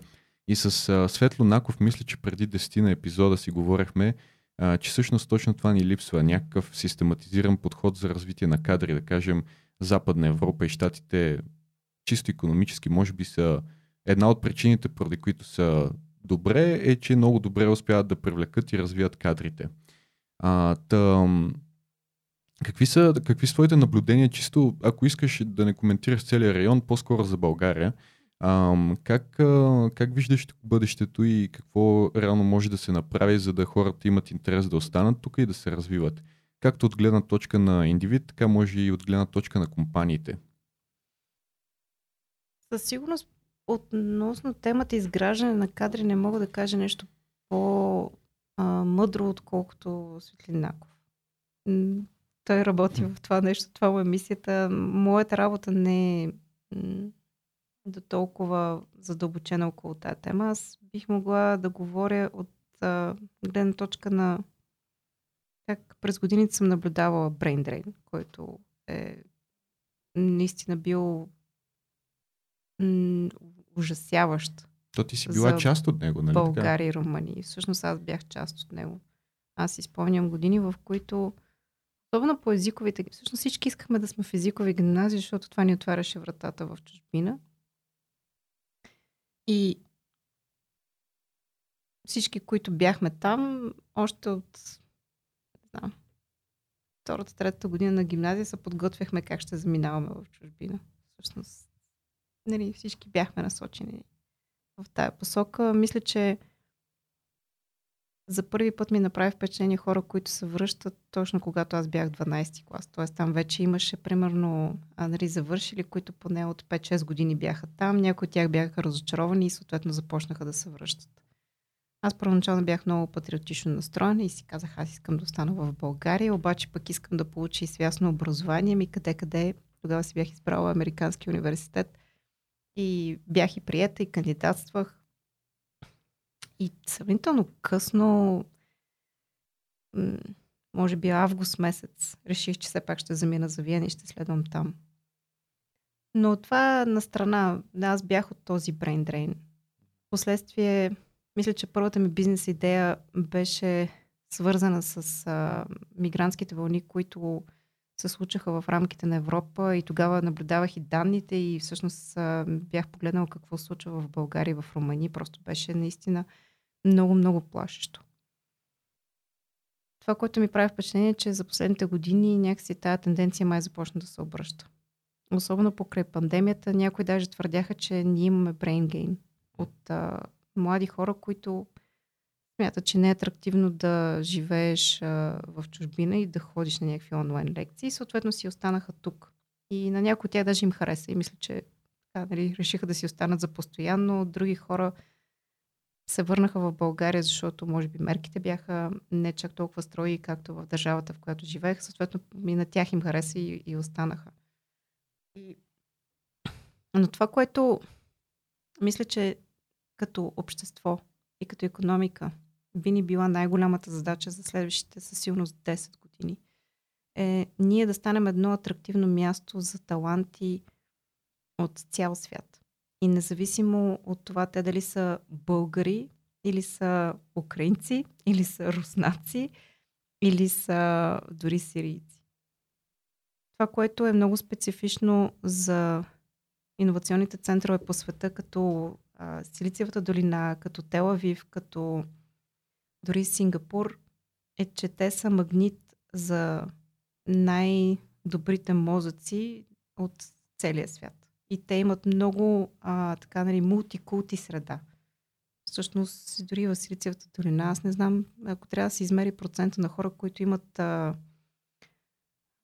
И с а, Светло Наков, мисля, че преди 10 на епизода си говорихме, а, че всъщност точно това ни липсва. Някакъв систематизиран подход за развитие на кадри, да кажем Западна Европа и Штатите чисто економически, може би са една от причините, поради които са добре, е, че много добре успяват да привлекат и развият кадрите. А, тъм, какви, са, какви са твоите наблюдения, чисто ако искаш да не коментираш целия район, по-скоро за България, а, как, а, как виждаш бъдещето и какво реално може да се направи, за да хората имат интерес да останат тук и да се развиват? Както от гледна точка на индивид, така може и от гледна точка на компаниите. Със сигурност относно темата изграждане на кадри не мога да кажа нещо по-мъдро, отколкото Светлинаков. Той работи в това нещо, това му е мисията. Моята работа не е до толкова задълбочена около тази тема. Аз бих могла да говоря от а, гледна точка на как през годините съм наблюдавала Brain Drain, който е наистина бил м- ужасяващ. То ти си била част от него, нали? България и Румъния. Всъщност аз бях част от него. Аз изпомням години, в които, особено по езиковите, всъщност всички искахме да сме в езикови гимназии, защото това ни отваряше вратата в чужбина. И всички, които бяхме там, още от не знам, втората, третата година на гимназия се подготвяхме как ще заминаваме в чужбина. Всъщност нали, всички бяхме насочени в тая посока. Мисля, че за първи път ми направи впечатление хора, които се връщат точно когато аз бях 12 клас. Тоест там вече имаше примерно нали, завършили, които поне от 5-6 години бяха там. Някои от тях бяха разочаровани и съответно започнаха да се връщат. Аз първоначално бях много патриотично настроена и си казах, аз искам да остана в България, обаче пък искам да получа и свясно образование ми къде-къде. Тогава си бях избрала Американски университет и бях и приета и кандидатствах. И сравнително късно, може би август месец, реших, че все пак ще замина за Виена и ще следвам там. Но това на страна, аз бях от този brain drain. Последствие, мисля, че първата ми бизнес идея беше свързана с а, мигрантските вълни, които се случаха в рамките на Европа и тогава наблюдавах и данните и всъщност бях погледнала какво се случва в България и в Румъния. Просто беше наистина много, много плашещо. това, което ми прави впечатление, е, че за последните години някакси тази тенденция май започна да се обръща. Особено покрай пандемията, някои даже твърдяха, че ние имаме brain gain от а, млади хора, които смятат, че не е атрактивно да живееш а, в чужбина и да ходиш на някакви онлайн лекции. Съответно си останаха тук. И на някои от тях даже им хареса и мисля, че така, нали, решиха да си останат за постоянно. Други хора се върнаха в България, защото може би мерките бяха не чак толкова строи, както в държавата, в която живеех. Съответно и на тях им хареса и, и останаха. И... Но това, което мисля, че като общество и като економика би ни била най-голямата задача за следващите със сигурност 10 години, е ние да станем едно атрактивно място за таланти от цял свят. И независимо от това те дали са българи, или са украинци, или са руснаци, или са дори сирийци. Това, което е много специфично за иновационните центрове по света, като а, Силициевата долина, като Телавив, като дори Сингапур, е, че те са магнит за най-добрите мозъци от целия свят. И те имат много а, така, нали, мултикулти среда. Всъщност, дори в Силициевата долина, аз не знам, ако трябва да се измери процента на хора, които имат а,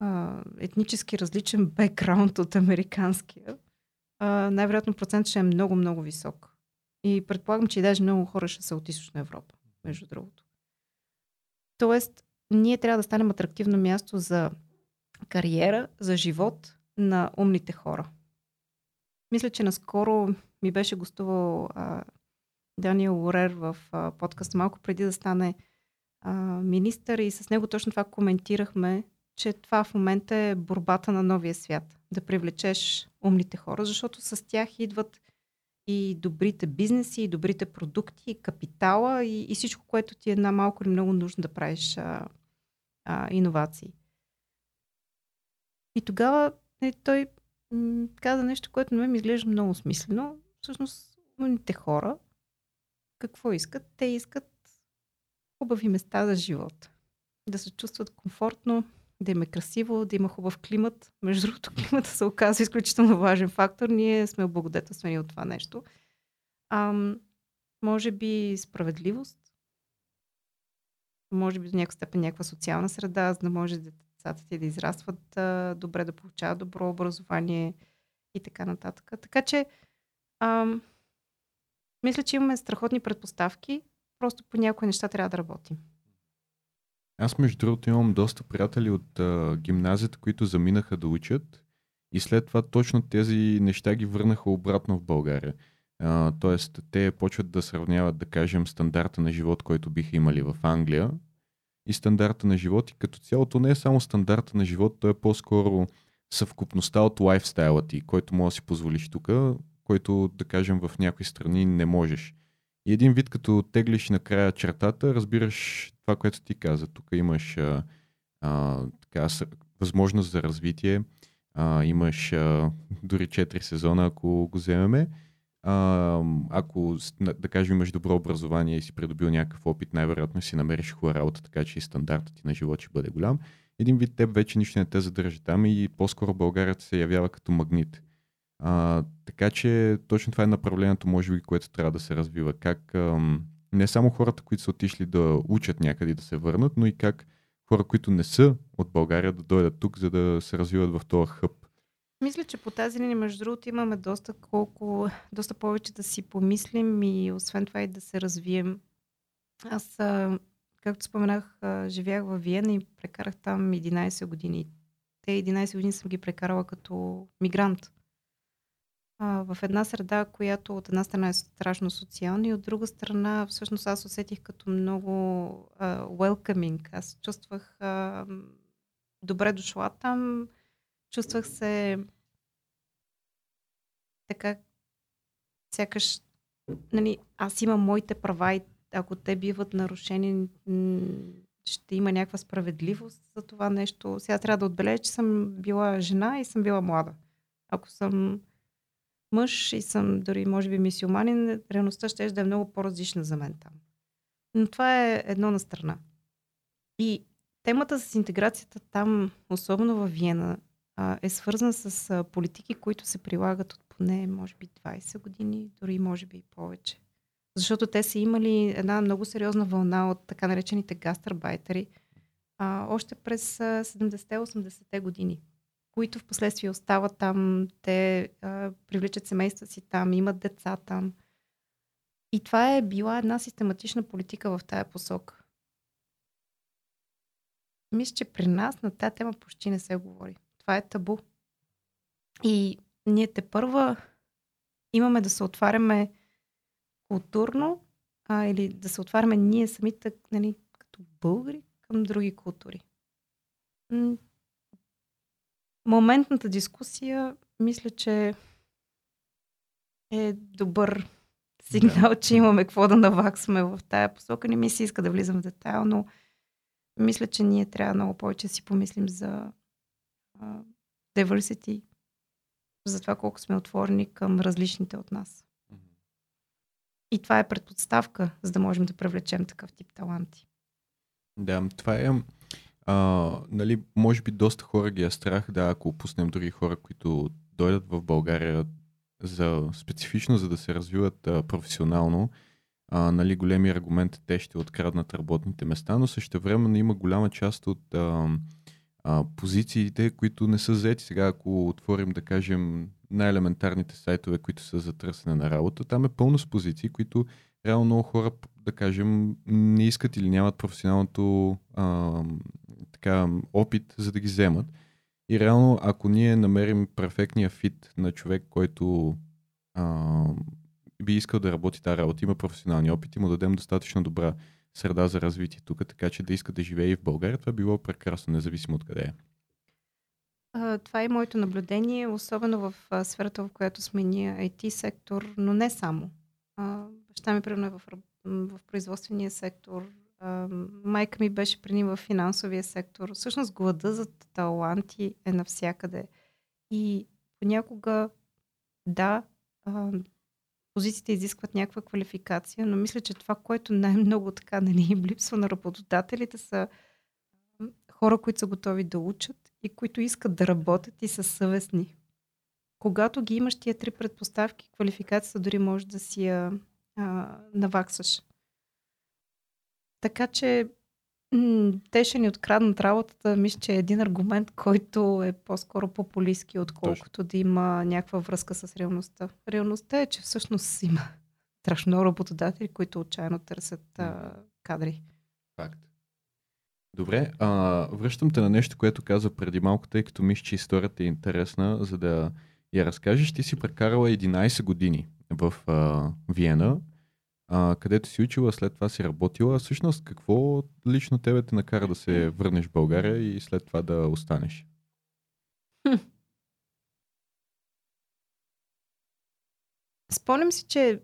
а, етнически различен бекграунд от американския, а, най-вероятно процент ще е много, много висок. И предполагам, че и даже много хора ще са от Източна Европа, между другото. Тоест, ние трябва да станем атрактивно място за кариера, за живот на умните хора. Мисля, че наскоро ми беше гостувал а, Даниел Лорер в а, подкаст малко преди да стане а, министър и с него точно това коментирахме, че това в момента е борбата на новия свят. Да привлечеш умните хора, защото с тях идват и добрите бизнеси, и добрите продукти, и капитала, и, и всичко, което ти е една малко или много нужно да правиш а, а, иновации. И тогава е, той каза нещо, което на мен ми изглежда много смислено. Всъщност, умните хора, какво искат? Те искат хубави места за живот. Да се чувстват комфортно, да им е красиво, да има хубав климат. Между другото, климата се оказва изключително важен фактор. Ние сме облагодетелствани от това нещо. Ам, може би справедливост, може би до някаква степен някаква социална среда, за да може децата ти да израстват а, добре, да получават добро образование и така нататък. Така че, ам, мисля, че имаме страхотни предпоставки, просто по някои неща трябва да работим. Аз между другото имам доста приятели от а, гимназията, които заминаха да учат и след това точно тези неща ги върнаха обратно в България. А, тоест, те почват да сравняват, да кажем, стандарта на живот, който биха имали в Англия и стандарта на живот. И като цялото не е само стандарта на живот, то е по-скоро съвкупността от лайфстайла ти, който може да си позволиш тук, който, да кажем, в някои страни не можеш. И един вид, като теглиш накрая чертата, разбираш това, което ти каза. Тук имаш а, а, така, възможност за развитие, а, имаш а, дори 4 сезона, ако го вземеме. А, ако, да кажем, имаш добро образование и си придобил някакъв опит, най-вероятно си намериш хубава работа, така че и стандартът ти на живот ще бъде голям. Един вид теб вече нищо не те задържа там и по-скоро България се явява като магнит. А, така че точно това е направлението, може би, което трябва да се развива. Как ам, не само хората, които са отишли да учат някъде да се върнат, но и как хора, които не са от България, да дойдат тук, за да се развиват в този хъб. Мисля, че по тази линия, между другото, имаме доста, колко, доста повече да си помислим и освен това и да се развием. Аз, както споменах, живях в Виена и прекарах там 11 години. Те 11 години съм ги прекарала като мигрант в една среда, която от една страна е страшно социална и от друга страна всъщност аз усетих като много welcoming. Аз чувствах добре дошла там, чувствах се така, сякаш нали, аз имам моите права и ако те биват нарушени, ще има някаква справедливост за това нещо. Сега трябва да отбележа, че съм била жена и съм била млада. Ако съм мъж и съм дори, може би, мисиоманин, реалността ще да е много по-различна за мен там. Но това е едно на страна. И темата с интеграцията там, особено в Виена, е свързана с политики, които се прилагат от поне, може би, 20 години, дори може би и повече. Защото те са имали една много сериозна вълна от така наречените гастарбайтери а, още през 70-80-те години, които в последствие остават там, те а, привличат семейства си там, имат деца там. И това е била една систематична политика в тая посока. Мисля, че при нас на тази тема почти не се говори. Това е табу. И ние те първа имаме да се отваряме културно а, или да се отваряме ние самите нали, като българи към други култури. Моментната дискусия мисля, че е добър сигнал, да. че имаме какво да наваксваме в тая посока. Не ми се иска да влизам в детайл, но мисля, че ние трябва много повече да си помислим за uh, diversity, за това колко сме отворени към различните от нас. И това е предпоставка, за да можем да привлечем такъв тип таланти. Да, това е. А, нали, може би доста хора ги е страх, да, ако пуснем други хора, които дойдат в България за, специфично за да се развиват а, професионално, а, нали, големи аргумент е, те ще откраднат работните места, но също време има голяма част от а, а, позициите, които не са взети. Сега, ако отворим, да кажем, най-елементарните сайтове, които са за търсене на работа, там е пълно с позиции, които реално много хора, да кажем, не искат или нямат професионалното а, така, опит, за да ги вземат. И реално, ако ние намерим перфектния фит на човек, който а, би искал да работи тази работа, има професионални опит и му дадем достатъчно добра среда за развитие тук, така че да иска да живее и в България, това било прекрасно, независимо от къде е. Това е моето наблюдение, особено в сферата, в която сме ние, IT сектор, но не само. Баща ми, примерно, е в, в производствения сектор, майка ми беше преди в финансовия сектор. Всъщност глада за таланти е навсякъде. И понякога, да, позициите изискват някаква квалификация, но мисля, че това, което най-много така нали, им липсва на работодателите са хора, които са готови да учат и които искат да работят и са съвестни. Когато ги имаш тия три предпоставки, квалификацията дори може да си я а, наваксаш. Така че те ще ни откраднат работата, мисля, че е един аргумент, който е по-скоро популистски, отколкото Точно. да има някаква връзка с реалността. Реалността е, че всъщност има страшно много работодатели, които отчаяно търсят а, кадри. Факт. Добре, а, връщам те на нещо, което каза преди малко, тъй като мисля, че историята е интересна, за да я разкажеш. Ти си прекарала 11 години в а, Виена, а, където си учила, след това си работила. Всъщност, какво лично тебе те накара да се върнеш в България и след това да останеш? Спомням си, че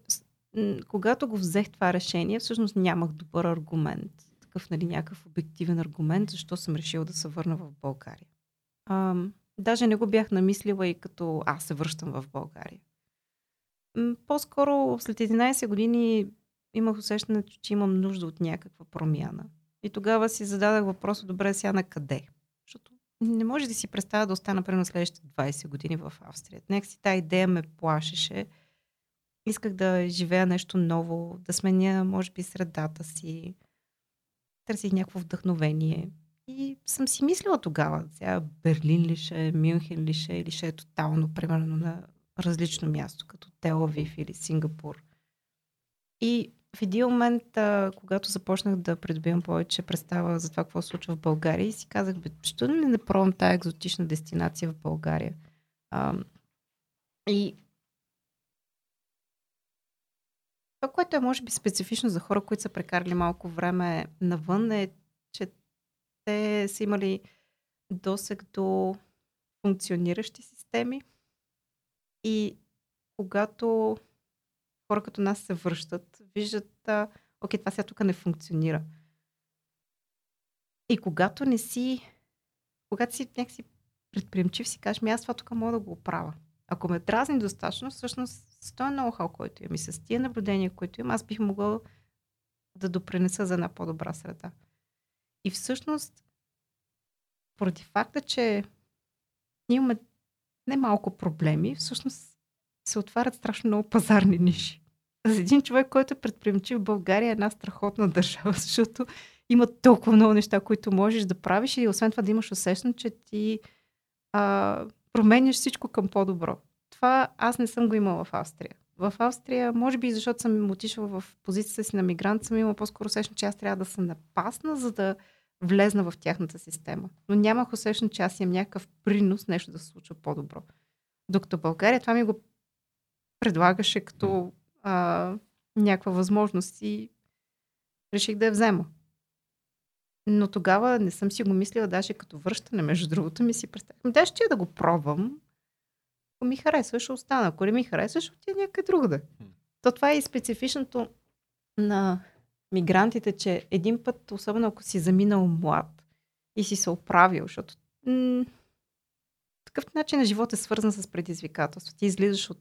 когато го взех това решение, всъщност нямах добър аргумент такъв нали, някакъв обективен аргумент, защо съм решила да се върна в България. А, даже не го бях намислила и като аз се връщам в България. По-скоро след 11 години имах усещането, че имам нужда от някаква промяна. И тогава си зададах въпроса, добре, сега на къде? Защото не може да си представя да остана примерно следващите 20 години в Австрия. Нека си тази идея ме плашеше. Исках да живея нещо ново, да сменя, може би, средата си, търсих някакво вдъхновение. И съм си мислила тогава, сега Берлин ли ще е, Мюнхен ли ще е, или ще е тотално, примерно, на различно място, като Телавив или Сингапур. И в един момент, а, когато започнах да придобивам повече представа за това, какво се случва в България, си казах, бе, защо не пробвам тази екзотична дестинация в България? А, и Това, което е може би специфично за хора, които са прекарали малко време навън, е, че те са имали досег до функциониращи системи и когато хора като нас се връщат, виждат, а, окей, това сега тук не функционира. И когато не си, когато си някакси предприемчив, си кажеш, ми аз това тук мога да го оправя. Ако ме дразни достатъчно, всъщност с този ноу-хау, който имам и с тия наблюдения, които имам, аз бих могъл да допринеса за една по-добра среда. И всъщност поради факта, че ние имаме немалко проблеми, всъщност се отварят страшно много пазарни ниши. За един човек, който е предприемчив България е една страхотна държава, защото има толкова много неща, които можеш да правиш и освен това да имаш усещане, че ти а, променяш всичко към по-добро. Това аз не съм го имала в Австрия. В Австрия, може би защото съм отишла в позицията си на мигрант, съм имала по-скоро усещане, че аз трябва да се напасна, за да влезна в тяхната система. Но нямах усещане, че аз имам някакъв принос нещо да се случва по-добро. Докато България това ми го предлагаше като а, някаква възможност и реших да я взема. Но тогава не съм си го мислила, даже като връщане, между другото, ми си представям. Да, ще я да го пробвам. Ако ми харесва, ще остана. Ако не ми харесва, ще отида някъде другаде. То това е и специфичното на мигрантите, че един път, особено ако си заминал млад и си се оправил, защото м- такъв начин на живот е свързан с предизвикателство. Ти излизаш от...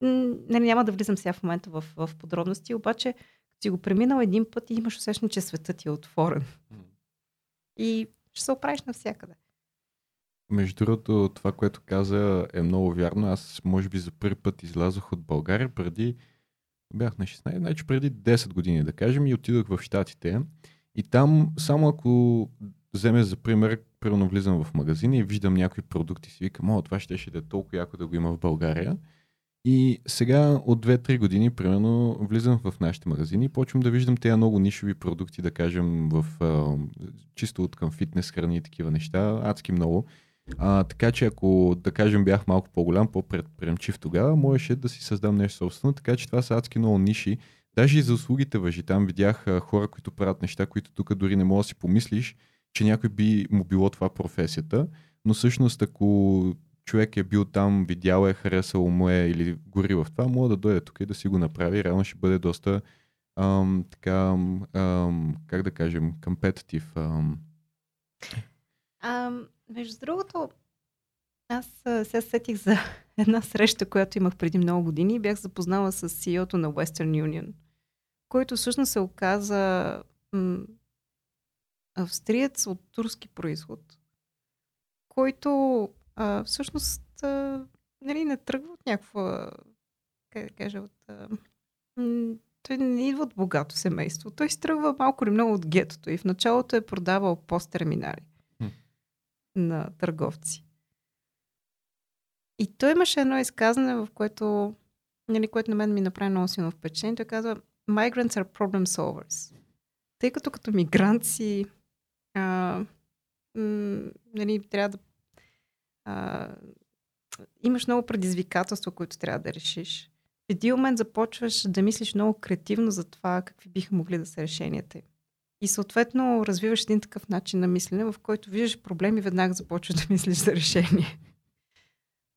М- нали, няма да влизам сега в момента в, в подробности, обаче си го преминал един път и имаш усещане, че светът ти е отворен. И ще се оправиш навсякъде. Между другото, това, което каза е много вярно. Аз може би за първи път излязох от България преди бях на 16, значи преди 10 години, да кажем, и отидох в Штатите. И там, само ако вземе за пример, примерно влизам в магазина и виждам някои продукти, си викам, о, това ще, ще да е толкова яко да го има в България. И сега от 2-3 години, примерно, влизам в нашите магазини и почвам да виждам тези много нишови продукти, да кажем, в, чисто от към фитнес, храни и такива неща, адски много. А, така че ако, да кажем, бях малко по-голям, по-предприемчив тогава, можеше да си създам нещо собствено, така че това са адски много ниши. Даже и за услугите въжи. Там видях хора, които правят неща, които тук дори не можеш да си помислиш, че някой би му било това професията. Но всъщност, ако човек е бил там, видял е, харесал му е или гори в това, може да дойде тук и да си го направи. Реално ще бъде доста ам, така, ам, как да кажем, компетитив. Ам. Ам, между другото, аз сега сетих за една среща, която имах преди много години и бях запознала с CEO-то на Western Union, който всъщност се оказа м- австриец от турски происход, който а, всъщност а, нали, не тръгва от някаква, как да кажа, от... А, той не идва от богато семейство. Той си тръгва малко или много от гетото и в началото е продавал посттерминали на търговци. И той имаше едно изказане, в което, нали, което на мен ми направи много силно впечатление. Той казва, migrants are problem solvers. Тъй като като мигранти а, м, нали, трябва да а, имаш много предизвикателства, които трябва да решиш. В един момент започваш да мислиш много креативно за това какви биха могли да са решенията им. И съответно развиваш един такъв начин на мислене, в който виждаш проблеми, веднага започваш да мислиш за решение.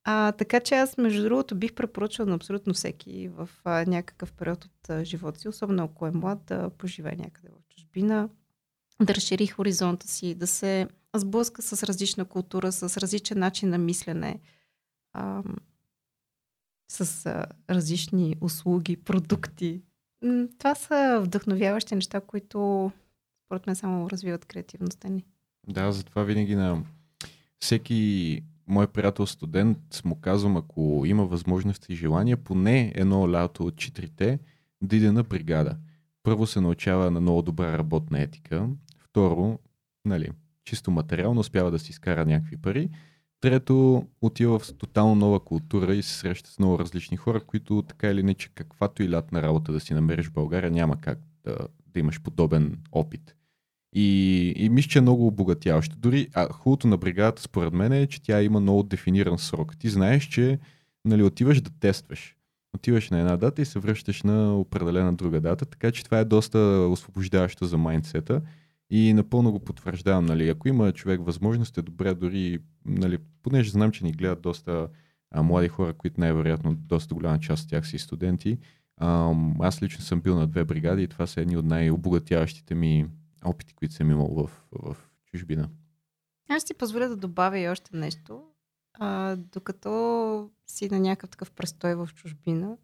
А, така че аз, между другото, бих препоръчала на абсолютно всеки в а, някакъв период от а, живота си, особено ако е млад, да поживее някъде в чужбина, да разшири хоризонта си, да се сблъска с различна култура, с различен начин на мислене, а, с а, различни услуги, продукти. Това са вдъхновяващи неща, които според мен само развиват креативността ни. Да, затова винаги на всеки мой приятел студент му казвам, ако има възможност и желание, поне едно лято от четирите да иде на бригада. Първо се научава на много добра работна етика. Второ, нали, чисто материално успява да си изкара някакви пари. Трето, отива в тотално нова култура и се среща с много различни хора, които така или иначе каквато и лятна работа да си намериш в България, няма как да, да имаш подобен опит. И, и мисля, че е много обогатяващо. Дори а, хубавото на бригадата, според мен, е, че тя има много дефиниран срок. Ти знаеш, че нали, отиваш да тестваш. Отиваш на една дата и се връщаш на определена друга дата, така че това е доста освобождаващо за майндсета. И напълно го потвърждавам. Нали. Ако има човек възможност, е добре дори, нали, понеже знам, че ни гледат доста а, млади хора, които най-вероятно доста голяма част от тях са и студенти. А, аз лично съм бил на две бригади и това са едни от най-обогатяващите ми опити, които съм имал в, в чужбина. Аз ще си позволя да добавя и още нещо. А, докато си на някакъв такъв престой в чужбина,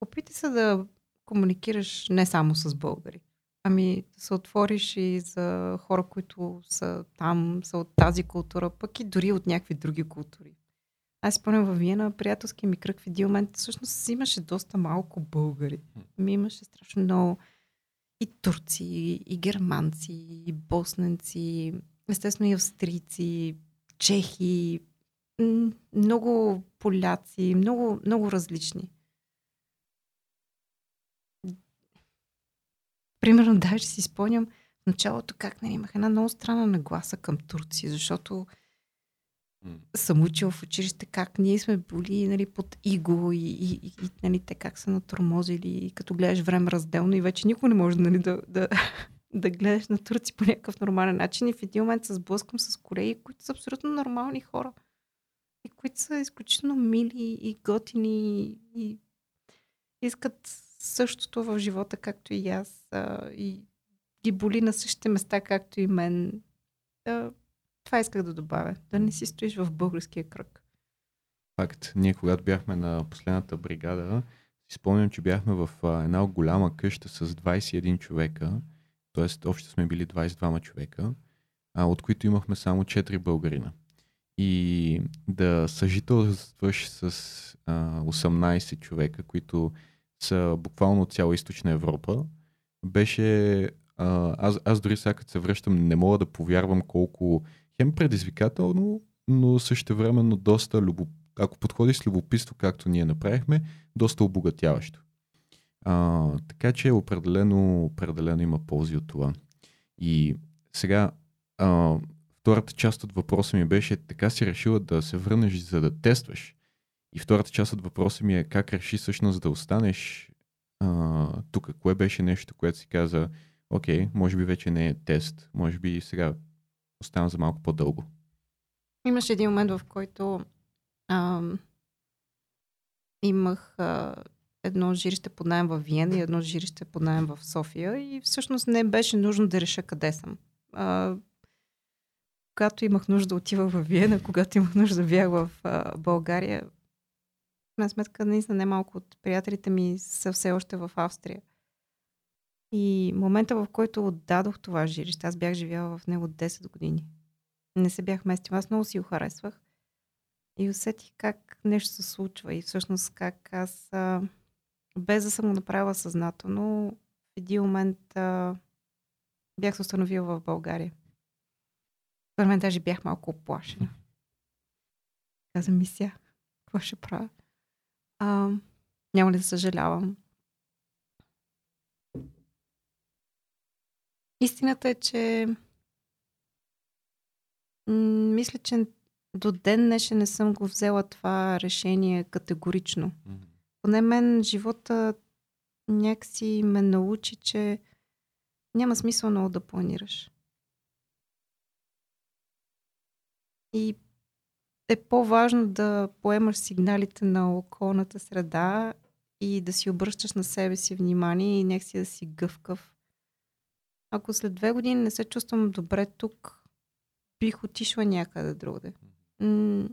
опитай се да комуникираш не само с българи. Ами да се отвориш и за хора, които са там, са от тази култура, пък и дори от някакви други култури. Аз спомням във Виена, приятелски ми кръг в един момент, всъщност имаше доста малко българи. Ми имаше страшно много и турци, и германци, и босненци, естествено и австрийци, чехи, много поляци, много, много различни. Примерно, даже си спомням в началото как не нали, имах една много странна нагласа към Турци, защото съм учила в училище как ние сме били нали, под иго и, и, и, нали, те как са натормозили и като гледаш време разделно и вече никой не може нали, да, да, да гледаш на турци по някакъв нормален начин и в един момент се сблъскам с колеги, които са абсолютно нормални хора и които са изключително мили и готини и искат същото в живота, както и аз и ги боли на същите места, както и мен. Това исках да добавя. Да не си стоиш в българския кръг. Факт. Ние когато бяхме на последната бригада, си спомням, че бяхме в една голяма къща с 21 човека, т.е. общо сме били 22 човека, а, от които имахме само 4 българина. И да съжителстваш с а, 18 човека, които са буквално от цяла източна Европа, беше... А, аз, аз дори сега като се връщам, не мога да повярвам колко хем предизвикателно, но също времено доста любо... ако подходиш с любопитство, както ние направихме, доста обогатяващо. А, така че определено, определено има ползи от това. И сега, а, втората част от въпроса ми беше, така си решила да се върнеш, за да тестваш. И втората част от въпроса ми е как реши всъщност да останеш тук. Кое беше нещо, което си каза, окей, може би вече не е тест, може би сега оставам за малко по-дълго. Имаше един момент, в който а, имах а, едно жилище под найем в Виена и едно жилище под найем в София и всъщност не беше нужно да реша къде съм. А, когато имах нужда да отива в Виена, когато имах нужда да бях в а, България, крайна сметка, наистина немалко от приятелите ми са все още в Австрия. И момента, в който отдадох това жилище, аз бях живяла в него 10 години. Не се бях местила, аз много си го харесвах. И усетих как нещо се случва и всъщност как аз, без да съм го направила съзнателно, в един момент а, бях се установила в България. В мен даже бях малко оплашена. Каза ми сега, какво ще правя? А, няма ли да съжалявам? Истината е, че мисля, че до ден днешен не съм го взела това решение категорично. Mm-hmm. Поне мен живота някакси ме научи, че няма смисъл много да планираш. И е по-важно да поемаш сигналите на околната среда и да си обръщаш на себе си внимание и нека си да си гъвкав. Ако след две години не се чувствам добре тук, бих отишла някъде другаде. М-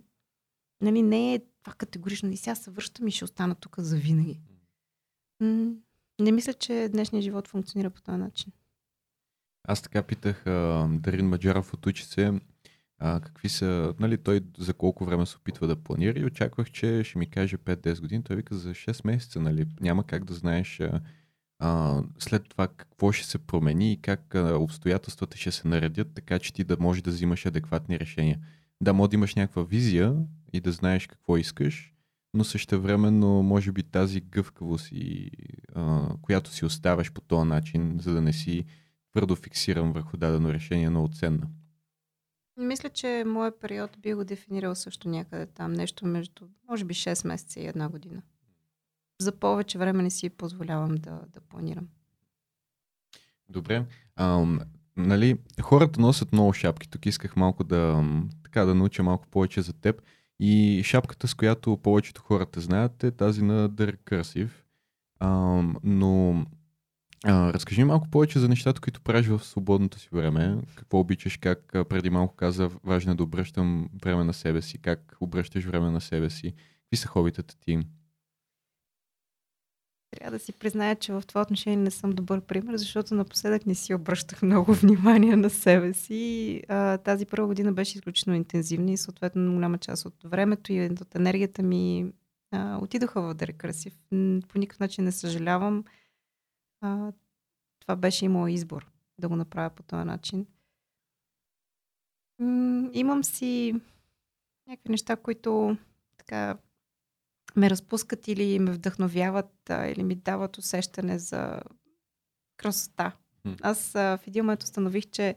нали, не е това категорично. И сега се връщам и ще остана тук за винаги. М- не мисля, че днешният живот функционира по този начин. Аз така питах а, Дарин Маджаров от Учице, а, какви са, нали, той за колко време се опитва да планира и очаквах, че ще ми каже 5-10 години. Той вика за 6 месеца, нали, няма как да знаеш а, а, след това какво ще се промени и как а, обстоятелствата ще се наредят, така че ти да можеш да взимаш адекватни решения. Да, може да имаш някаква визия и да знаеш какво искаш, но същевременно може би тази гъвкавост, и, а, която си оставяш по този начин, за да не си твърдо фиксиран върху дадено решение, много ценна. Мисля, че моят период би го дефинирал също някъде там. Нещо между, може би, 6 месеца и една година. За повече време не си позволявам да, да планирам. Добре. А, нали, хората носят много шапки. Тук исках малко да, така, да науча малко повече за теб. И шапката, с която повечето хората знаят, е тази на Recursive. А, но а, разкажи малко повече за нещата, които правиш в свободното си време. Какво обичаш, как преди малко каза, важно е да обръщам време на себе си, как обръщаш време на себе си, какви са хобитата ти? Трябва да си призная, че в това отношение не съм добър пример, защото напоследък не си обръщах много внимание на себе си. А, тази първа година беше изключително интензивна и съответно голяма част от времето и от енергията ми а, отидоха в Дерекърсив. По никакъв начин не съжалявам. А, това беше и моят избор да го направя по този начин. М- имам си някакви неща, които така ме разпускат или ме вдъхновяват, а, или ми дават усещане за красота. Аз а, в един момент установих, че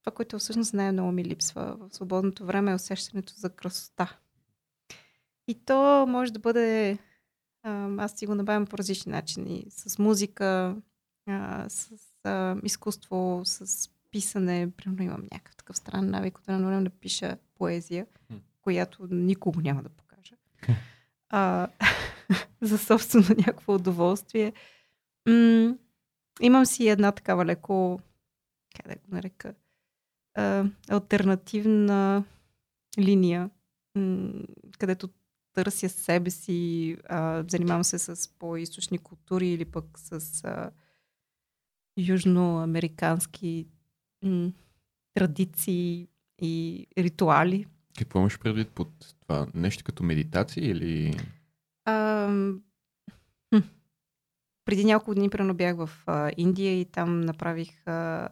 това, което всъщност най-много ми липсва в свободното време е усещането за красота. И то може да бъде, а, аз си го набавям по различни начини. С музика, а, с а, изкуство, с писане. Примерно имам някакъв такъв странен навик от време да пиша поезия, която никого няма да покажа. а, за собствено някакво удоволствие. М- имам си една такава леко, как да го нарека, а, альтернативна линия, м- където търся себе си, а, занимавам се с по-источни култури или пък с а, южноамерикански м- традиции и ритуали. Какво имаш предвид под това? Нещо като медитация или... А, хм. Преди няколко дни прено бях в а, Индия и там направих а,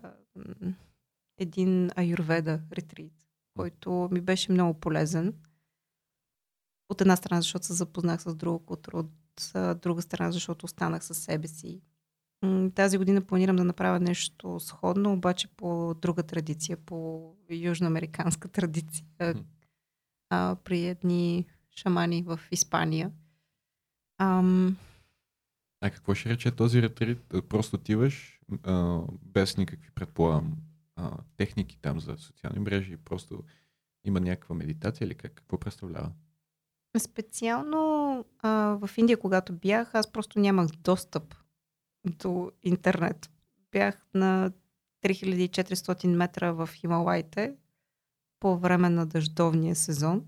един аюрведа ретрит, който ми беше много полезен. От една страна, защото се запознах с друга култура, от а, друга страна, защото останах със себе си. Тази година планирам да направя нещо сходно, обаче по друга традиция, по южноамериканска традиция, а, при едни шамани в Испания. Ам... А какво ще рече този ретрит? Просто отиваш а, без никакви, предполагам, а, техники там за социални мрежи, просто има някаква медитация или как? Какво представлява? Специално а, в Индия, когато бях, аз просто нямах достъп до интернет. Бях на 3400 метра в Хималайте по време на дъждовния сезон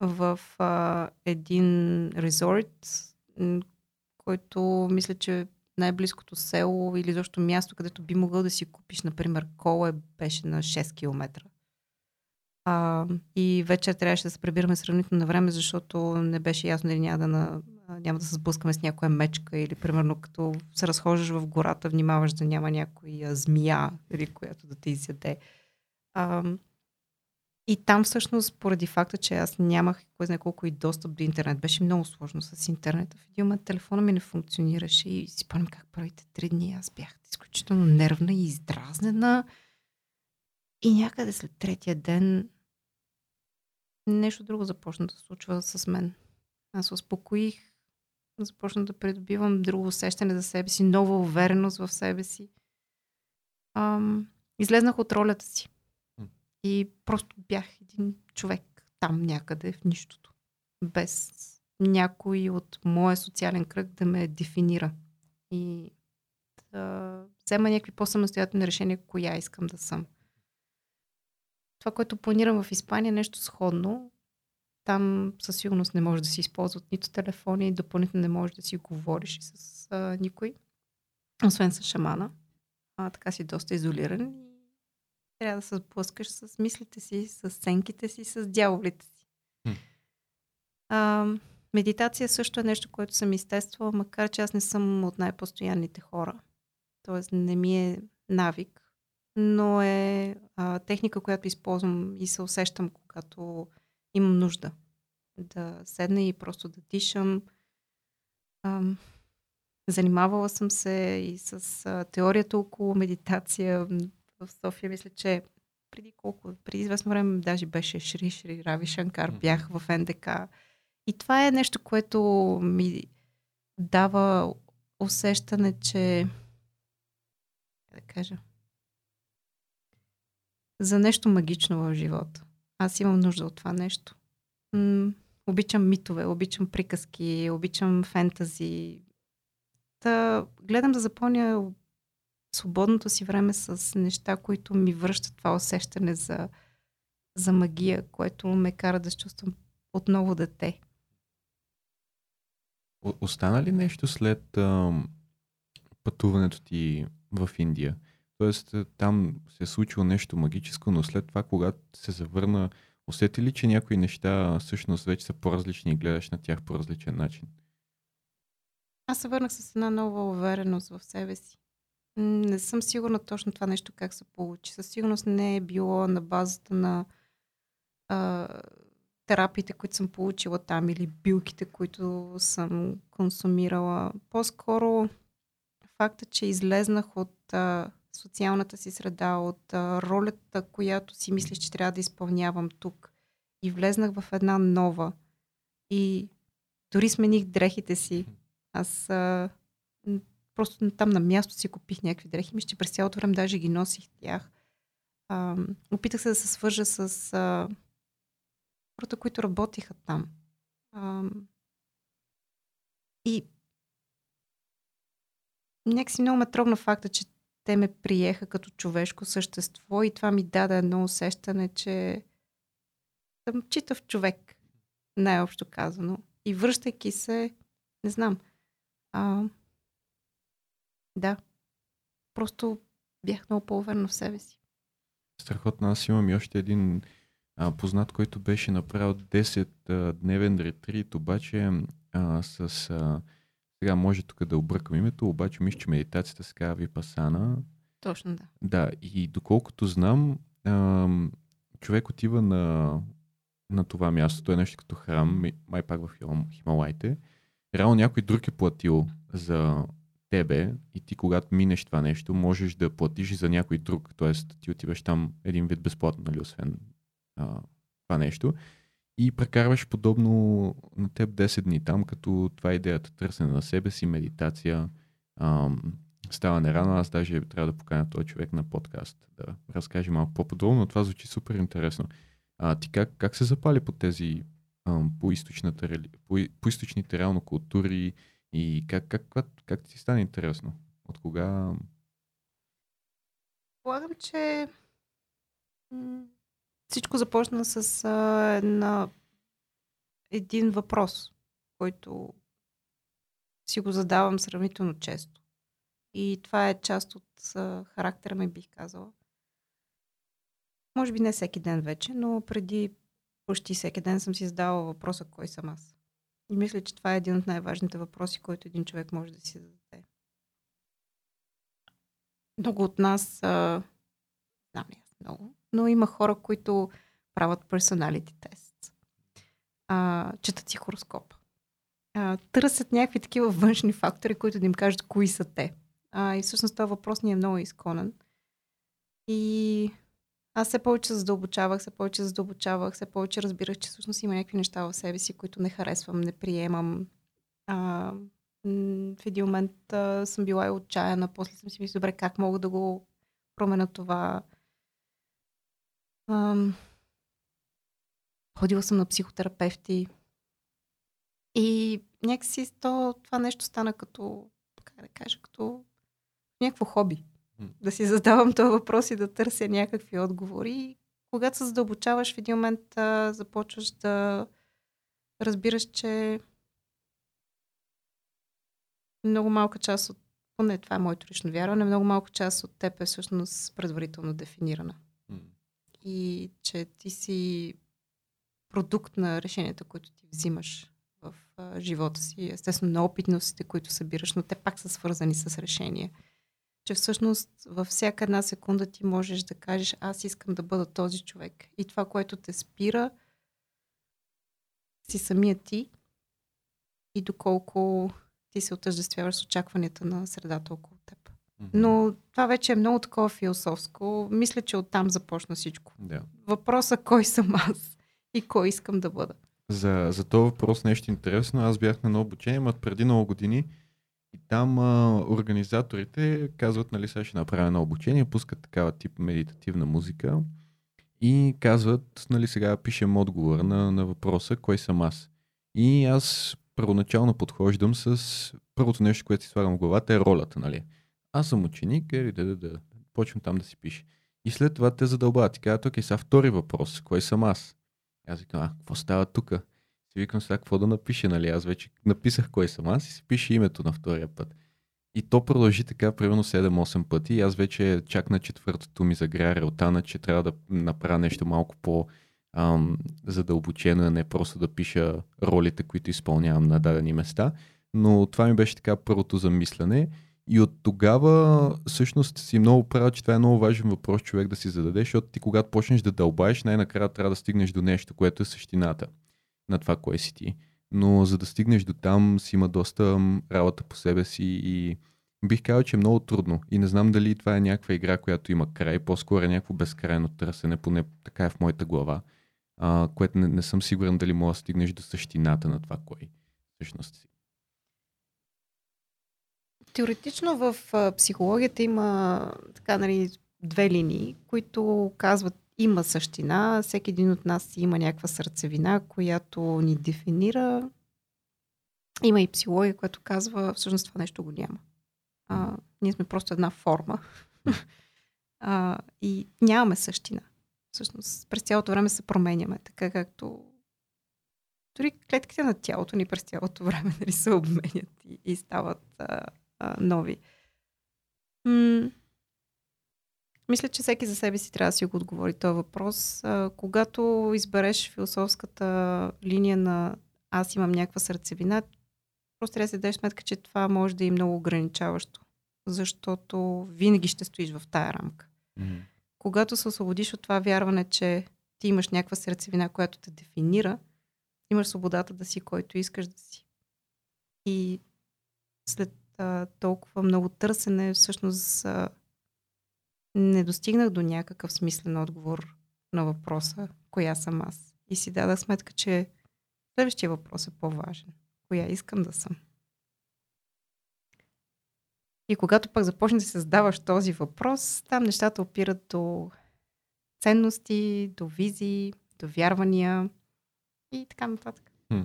в а, един резорт, който мисля, че най-близкото село или защо място, където би могъл да си купиш, например, кола, беше на 6 км. А, и вечер трябваше да се прибираме сравнително на време, защото не беше ясно дали няма да, на, няма да се сблъскаме с някоя мечка или примерно като се разхождаш в гората, внимаваш да няма някоя змия, или която да те изяде. А, и там всъщност, поради факта, че аз нямах кой знае колко и достъп до интернет, беше много сложно с интернета. В един момент телефона ми не функционираше и си спомням как първите три дни аз бях изключително нервна и издразнена. И някъде след третия ден нещо друго започна да случва с мен. Аз успокоих, започна да придобивам друго усещане за себе си, нова увереност в себе си. Ам, излезнах от ролята си. И просто бях един човек там някъде в нищото. Без някой от моя социален кръг да ме дефинира. И да взема някакви по-самостоятелни решения, коя искам да съм. Това, което планирам в Испания, е нещо сходно. Там със сигурност не може да си използват нито телефони, допълнително не може да си говориш с а, никой, освен с шамана. А, така си доста изолиран трябва да се сблъскаш с мислите си, с сценките си, с дяволите си. А, медитация също е нещо, което съм изтествала, макар че аз не съм от най-постоянните хора. Тоест не ми е навик, но е а, техника, която използвам и се усещам, когато имам нужда. Да седна и просто да дишам. А, занимавала съм се и с а, теорията около медитация в София, мисля, че преди колко, преди известно време даже беше Шри Шри Рави Шанкар, бях в НДК. И това е нещо, което ми дава усещане, че да кажа за нещо магично в живота. Аз имам нужда от това нещо. М- обичам митове, обичам приказки, обичам фентази. Та, гледам да запълня свободното си време с неща, които ми връщат това усещане за, за магия, което ме кара да чувствам отново дете. О- остана ли нещо след ам, пътуването ти в Индия? Тоест, е, там се е случило нещо магическо, но след това, когато се завърна, усети ли, че някои неща всъщност вече са по-различни и гледаш на тях по различен начин? Аз се върнах с една нова увереност в себе си. Не съм сигурна точно това нещо как се получи. Със сигурност не е било на базата на а, терапиите, които съм получила там или билките, които съм консумирала. По-скоро факта, че излезнах от а, социалната си среда, от а, ролята, която си мислиш, че трябва да изпълнявам тук и влезнах в една нова. И дори смених дрехите си. Аз а, просто там на място си купих някакви дрехи. Мисля, че през цялото време даже ги носих тях. А, опитах се да се свържа с а, хората, които работиха там. А, и някакси много ме трогна факта, че те ме приеха като човешко същество и това ми даде едно усещане, че съм читав човек, най-общо казано. И връщайки се, не знам, а, да, просто бях много по-уверена в себе си. Страхотно. Аз имам и още един а, познат, който беше направил 10 а, дневен ретрит, обаче а, с... А, сега може тук да объркам името, обаче мисля, че медитацията се казва Випасана. Точно да. Да, и доколкото знам, а, човек отива на, на това място, то е нещо като храм, май пак в Хим- Хималайте. Реално някой друг е платил за тебе и ти когато минеш това нещо, можеш да платиш за някой друг. Тоест ти отиваш там един вид безплатно, нали, освен а, това нещо. И прекарваш подобно на теб 10 дни там, като това е идеята. Търсене на себе си, медитация, ам, ставане рано. Аз даже трябва да поканя този човек на подкаст да разкаже малко по-подробно, но това звучи супер интересно. А ти как, как се запали по тези ам, по, по, по източните реално култури и как, как, как, как ти стане интересно? От кога? Полагам, че всичко започна с а, една, един въпрос, който си го задавам сравнително често. И това е част от характера ми, бих казала. Може би не всеки ден вече, но преди почти всеки ден съм си задавала въпроса кой съм аз. И мисля, че това е един от най-важните въпроси, който един човек може да си зададе. Много от нас, а, знам ли аз много, но има хора, които правят personality тест, а, четат си хороскоп, а, търсят някакви такива външни фактори, които да им кажат кои са те. А, и всъщност този въпрос ни е много изконен. И аз все повече задълбочавах, все повече задълбочавах, все повече разбирах, че всъщност има някакви неща в себе си, които не харесвам, не приемам. А, в един момент а, съм била и отчаяна, после съм си мисля, добре, как мога да го променя това. Ам, ходила съм на психотерапевти и някакси то, това нещо стана като, как да кажа, като някакво хоби. Да си задавам този въпрос и да търся някакви отговори. И когато се задълбочаваш в един момент, а, започваш да разбираш, че много малка част от, поне това е моето лично вярване, много малка част от теб е всъщност предварително дефинирана. М, И че ти си продукт на решенията, които ти взимаш в а, живота си. Естествено, на опитностите, които събираш, но те пак са свързани с решения. Че всъщност във всяка една секунда ти можеш да кажеш, аз искам да бъда този човек. И това, което те спира, си самия ти и доколко ти се отъждествяваш с очакванията на средата около теб. Но това вече е много такова философско. Мисля, че оттам започна всичко. Да. Въпросът кой съм аз и кой искам да бъда. За, за този въпрос нещо интересно. Аз бях на едно обучение, ма преди много години. И там а, организаторите казват, нали, сега ще направя едно обучение, пускат такава тип медитативна музика и казват, нали, сега пишем отговор на, на въпроса, кой съм аз. И аз първоначално подхождам с първото нещо, което си слагам в главата е ролята, нали. Аз съм ученик, е, да, да, да. Почвам там да си пише. И след това те задълбават и казват, окей, сега втори въпрос, кой съм аз? Аз викам, а, какво става тук? Си викам сега какво да напише, нали? Аз вече написах кой съм аз и си пише името на втория път. И то продължи така примерно 7-8 пъти. И аз вече чак на четвъртото ми загря релтана, че трябва да направя нещо малко по ам, задълбочено, не просто да пиша ролите, които изпълнявам на дадени места. Но това ми беше така първото замислене. И от тогава всъщност си много правя, че това е много важен въпрос човек да си зададе, защото ти когато почнеш да дълбаеш, най-накрая трябва да стигнеш до нещо, което е същината на това, кое си ти. Но за да стигнеш до там си има доста работа по себе си и бих казал, че е много трудно. И не знам дали това е някаква игра, която има край, по-скоро е някакво безкрайно търсене, поне така е в моята глава, а, което не, не съм сигурен дали мога да стигнеш до същината на това, кой всъщност си. Теоретично в психологията има така, нали, две линии, които казват има същина, всеки един от нас има някаква сърцевина, която ни дефинира. Има и психология, която казва, всъщност това нещо го няма. А, ние сме просто една форма. а, и нямаме същина. Всъщност, през цялото време се променяме, така както дори клетките на тялото ни през цялото време нали, се обменят и, и стават а, а, нови. М- мисля, че всеки за себе си трябва да си го отговори този въпрос. А, когато избереш философската линия на аз имам някаква сърцевина, просто трябва да си дадеш сметка, че това може да е много ограничаващо, защото винаги ще стоиш в тая рамка. Mm-hmm. Когато се освободиш от това вярване, че ти имаш някаква сърцевина, която те дефинира, имаш свободата да си който искаш да си. И след а, толкова много търсене, всъщност а, не достигнах до някакъв смислен отговор на въпроса, коя съм аз. И си дадах сметка, че следващия въпрос е по-важен. Коя искам да съм? И когато пък започнеш да се задаваш този въпрос, там нещата опират до ценности, до визии, до вярвания и така нататък. Хм.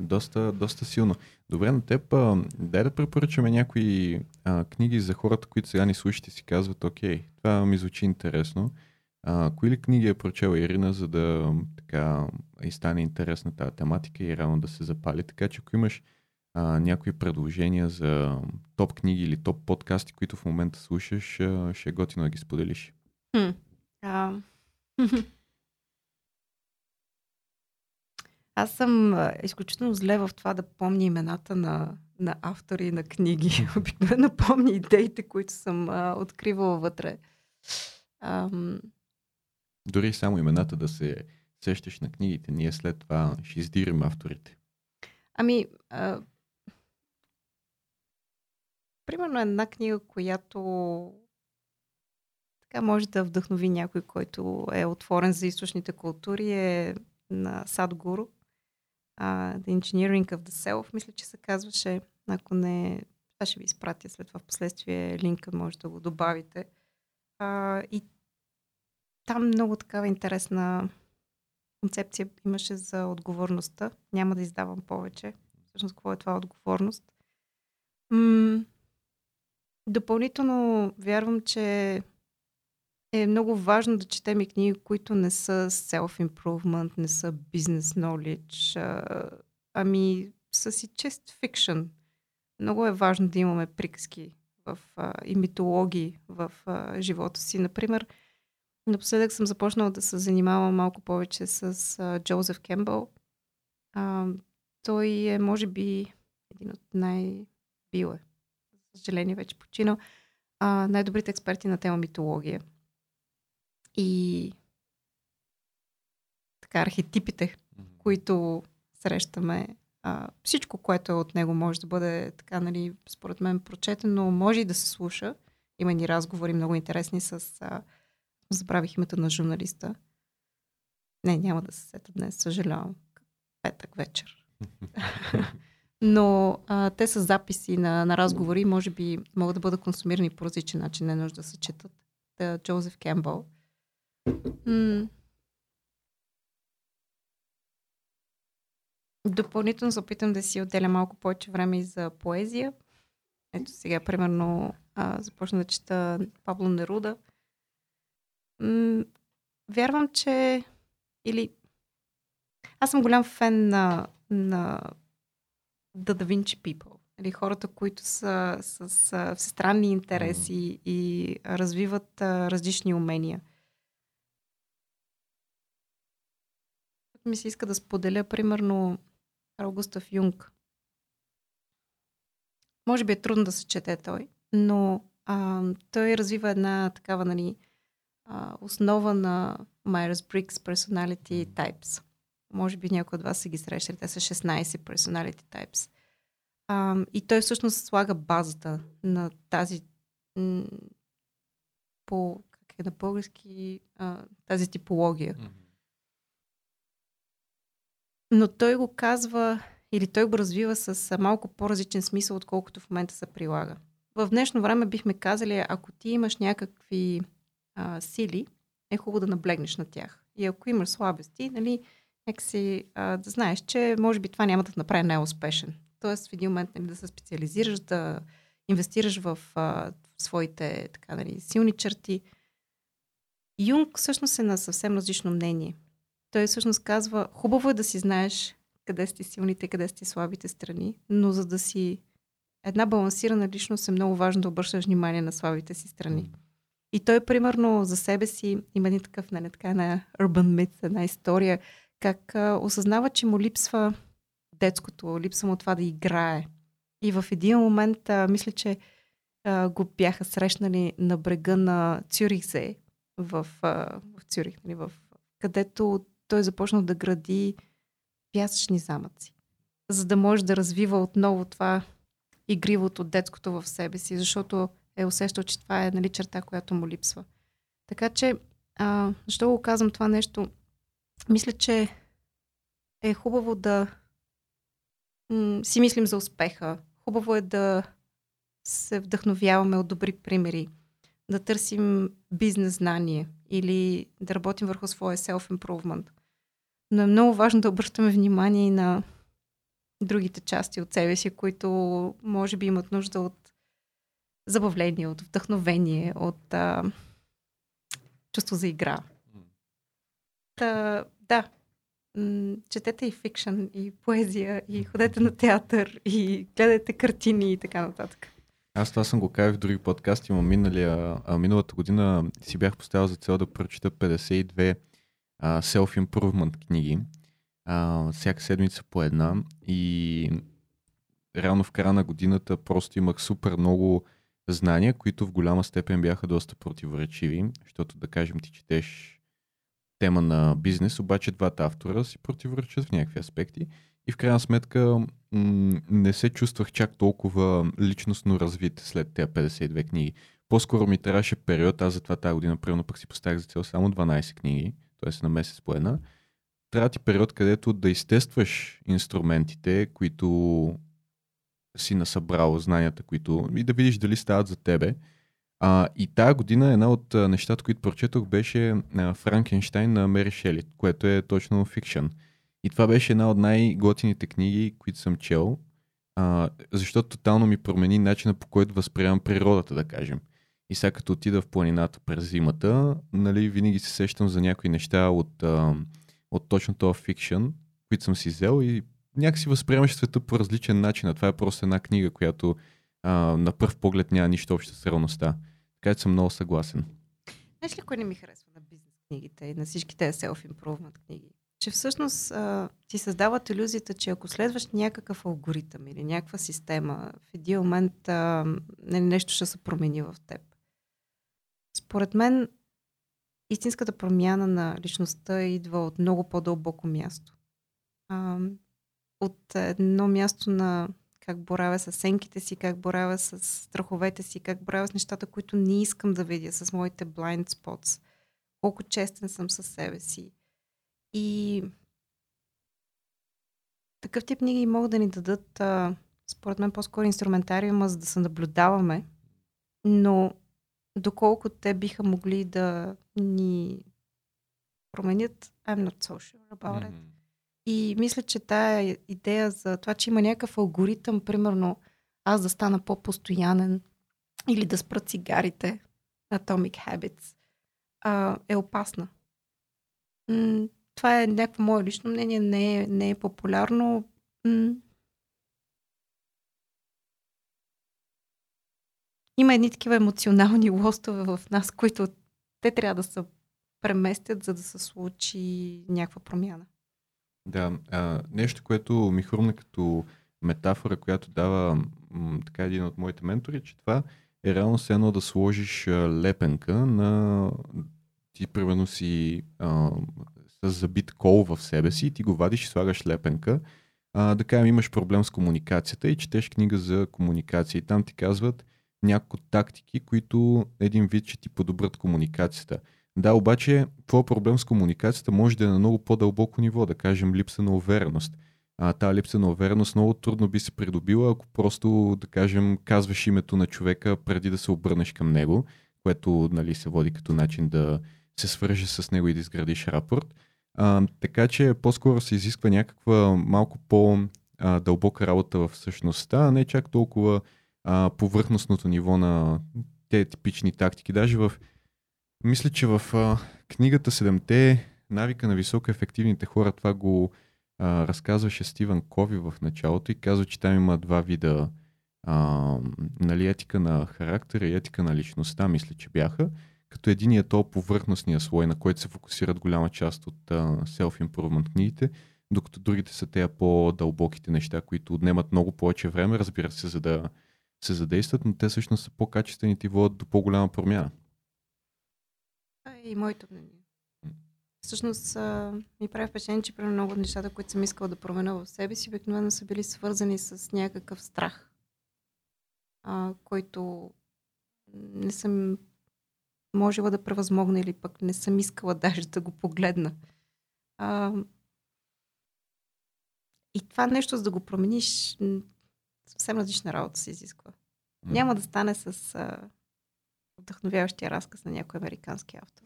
Доста, доста силно. Добре, на теб, а, дай да препоръчаме някои а, книги за хората, които сега ни слушат и си казват, окей, това ми звучи интересно. А, кои ли книги е прочела Ирина, за да така и стане интересна тази тематика и рано да се запали? Така че ако имаш а, някои предложения за топ книги или топ подкасти, които в момента слушаш, а, ще е готино да ги споделиш. Хм. А... Аз съм изключително зле в това да помня имената на, на автори на книги. Обикновено помня идеите, които съм а, откривала вътре. Ам... Дори само имената да се сещаш на книгите, ние след това ще издирим авторите. Ами, а... примерно една книга, която така може да вдъхнови някой, който е отворен за източните култури, е на Садгуру The Engineering of the Self, мисля, че се казваше, ако не, това ще ви изпратя след това в последствие линка, може да го добавите. Uh, и там много такава интересна концепция имаше за отговорността. Няма да издавам повече. Всъщност, какво е това отговорност? М- допълнително вярвам, че е много важно да четем и книги, които не са self-improvement, не са business knowledge, ами са си чест фикшн. Много е важно да имаме приказки в, а, и митологии в а, живота си. Например, напоследък съм започнала да се занимавам малко повече с а, Джозеф Кембъл. А, той е, може би, един от най... Бил е, за съжаление вече починал, а, най-добрите експерти на тема митология и така архетипите, които срещаме. А, всичко, което е от него, може да бъде така, нали, според мен, прочетено, може и да се слуша. Има ни разговори много интересни с... А, забравих името на журналиста. Не, няма да се сета днес, съжалявам. Петък вечер. Но а, те са записи на, на разговори, може би могат да бъдат консумирани по различен начин, не е нужда да се четат. Джозеф Кембъл. М- Допълнително се опитам да си отделя малко повече време и за поезия. Ето сега, примерно, а, започна да чета Пабло Неруда. М- вярвам, че или Аз съм голям фен на, на The Da Vinci People. Или хората, които са с, с всестранни интереси mm. и развиват а, различни умения. Ми се иска да споделя, примерно, Карл Юнг. Може би е трудно да се чете той, но а, той развива една такава, нали, а, основа на Myers-Briggs Personality Types. Може би някой от вас са ги срещали. Те са 16 Personality Types. А, и той всъщност слага базата на тази м- по как е на български а, тази типология. Mm-hmm. Но той го казва или той го развива с малко по-различен смисъл, отколкото в момента се прилага. В днешно време бихме казали, ако ти имаш някакви а, сили, е хубаво да наблегнеш на тях. И ако имаш слабости, нали, някакси а, да знаеш, че може би това няма да направи най-успешен. Тоест в един момент нали, да се специализираш, да инвестираш в, а, своите така, нали, силни черти. Юнг всъщност е на съвсем различно мнение. Той всъщност казва, хубаво е да си знаеш къде сте силните, къде сте слабите страни, но за да си една балансирана личност е много важно да обръщаш внимание на слабите си страни. И той, примерно, за себе си има един такъв, нали, така една urban myth, една история, как а, осъзнава, че му липсва детското, липсва му това да играе. И в един момент, а, мисля, че а, го бяха срещнали на брега на Цюрихзе в, а, в Цюрих, нали, в, където той започна да гради пясъчни замъци, за да може да развива отново това игривото, детското в себе си, защото е усещал, че това е нали, черта, която му липсва. Така че, а, защо го казвам това нещо? Мисля, че е хубаво да м- си мислим за успеха. Хубаво е да се вдъхновяваме от добри примери, да търсим бизнес знание или да работим върху своя self-improvement. Но е много важно да обръщаме внимание и на другите части от себе си, които може би имат нужда от забавление, от вдъхновение, от а, чувство за игра. Та, да, четете и фикшн, и поезия, и ходете на театър, и гледайте картини и така нататък. Аз това съм го казал в други подкасти, но миналия, а, миналата година си бях поставил за цел да прочита 52 self-improvement книги. А, всяка седмица по една. И реално в края на годината просто имах супер много знания, които в голяма степен бяха доста противоречиви, защото да кажем ти четеш тема на бизнес, обаче двата автора си противоречат в някакви аспекти и в крайна сметка м- не се чувствах чак толкова личностно развит след тези 52 книги. По-скоро ми трябваше период, аз затова тази година примерно пък си поставях за цел само 12 книги, т.е. на месец по една. Трябва ти период, където да изтестваш инструментите, които си насъбрал, знанията, които и да видиш дали стават за тебе. А, и тази година една от нещата, които прочетох, беше Франкенштайн на Мери Шели, което е точно фикшън. И това беше една от най-готините книги, които съм чел, а, защото тотално ми промени начина по който възприемам природата, да кажем. И сега като отида в планината през зимата, нали, винаги се сещам за някои неща от, а, от точно този фикшън, които съм си взел и някакси възприемаш света по различен начин. А това е просто една книга, която а, на първ поглед няма нищо общо с реалността. Така че съм много съгласен. Знаеш ли, кой не ми харесва на бизнес книгите и на всички тези self-improvement книги? Че всъщност а, ти създават иллюзията, че ако следваш някакъв алгоритъм или някаква система, в един момент а, нещо ще се промени в теб. Според мен, истинската промяна на личността идва от много по-дълбоко място. А, от едно място на как боравя с сенките си, как боравя с страховете си, как боравя с нещата, които не искам да видя, с моите blind spots. Колко честен съм със себе си. И такъв тип книги могат да ни дадат, а, според мен, по-скоро инструментариума, за да се наблюдаваме, но доколко те биха могли да ни променят, I'm not so sure about it. Mm-hmm. И мисля, че тая идея за това, че има някакъв алгоритъм, примерно аз да стана по-постоянен или да спра цигарите, Atomic Habits, а, е опасна. М- това е някакво мое лично мнение, не е, не е популярно. М- Има едни такива емоционални лостове в нас, които те трябва да се преместят, за да се случи някаква промяна. Да, а, нещо, което ми хрумна като метафора, която дава м, така един от моите ментори, че това е реално се едно да сложиш лепенка на ти примерно си а, с забит кол в себе си, ти го вадиш и слагаш лепенка. А, да кажем, имаш проблем с комуникацията и четеш книга за комуникация. И там ти казват няколко тактики, които един вид ще ти подобрят комуникацията. Да, обаче, твой проблем с комуникацията може да е на много по-дълбоко ниво, да кажем липса на увереност. А тази липса на увереност много трудно би се придобила, ако просто, да кажем, казваш името на човека преди да се обърнеш към него, което нали, се води като начин да се свържеш с него и да изградиш рапорт. А, така че по-скоро се изисква някаква малко по-дълбока работа в същността, а не чак толкова а, повърхностното ниво на те типични тактики. Даже в мисля, че в а, книгата Седемте навика на високо ефективните хора, това го а, разказваше Стивън Кови в началото и казва, че там има два вида а, нали, етика на характера и етика на личността, мисля, че бяха. Като един е то повърхностния слой, на който се фокусират голяма част от а, self-improvement книгите, докато другите са тези по-дълбоките неща, които отнемат много повече време, разбира се, за да се задействат, но те всъщност са по-качествените и водят до по-голяма промяна. Това и моето мнение. Всъщност ми прави впечатление, че при много от нещата, които съм искала да променя в себе си, обикновено са били свързани с някакъв страх, а, който не съм можела да превъзмогна или пък не съм искала даже да го погледна. А, и това нещо, за да го промениш, съвсем различна работа се изисква. Mm. Няма да стане с а, вдъхновяващия разказ на някой американски автор.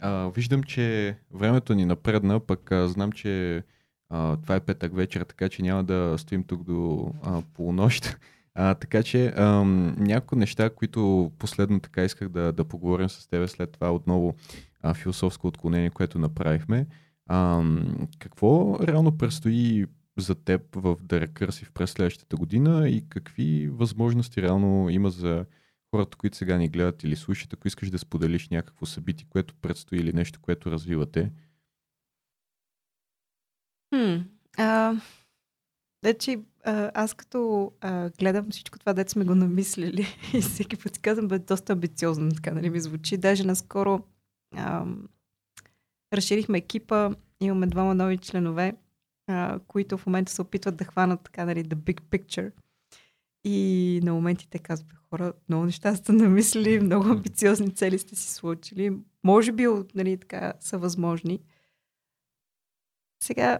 А, виждам, че времето ни напредна, пък а, знам, че а, това е петък вечер, така че няма да стоим тук до а, полунощ. А, така че някои неща, които последно така исках да, да поговорим с теб след това отново а, философско отклонение, което направихме. А, какво реално предстои за теб в The Recursive през следващата година и какви възможности реално има за хората, които сега ни гледат или слушат, ако искаш да споделиш някакво събитие, което предстои или нещо, което развивате? Хм, а, Значи, аз като а, гледам всичко това, дете сме го намислили и всеки път си казвам, бе, доста амбициозно, така нали ми звучи. Даже наскоро а, разширихме екипа, имаме двама нови членове, а, които в момента се опитват да хванат така, нали, the big picture. И на моментите казват, хора, много неща сте намислили, много амбициозни цели сте си случили. Може би, нали, така, са възможни. Сега,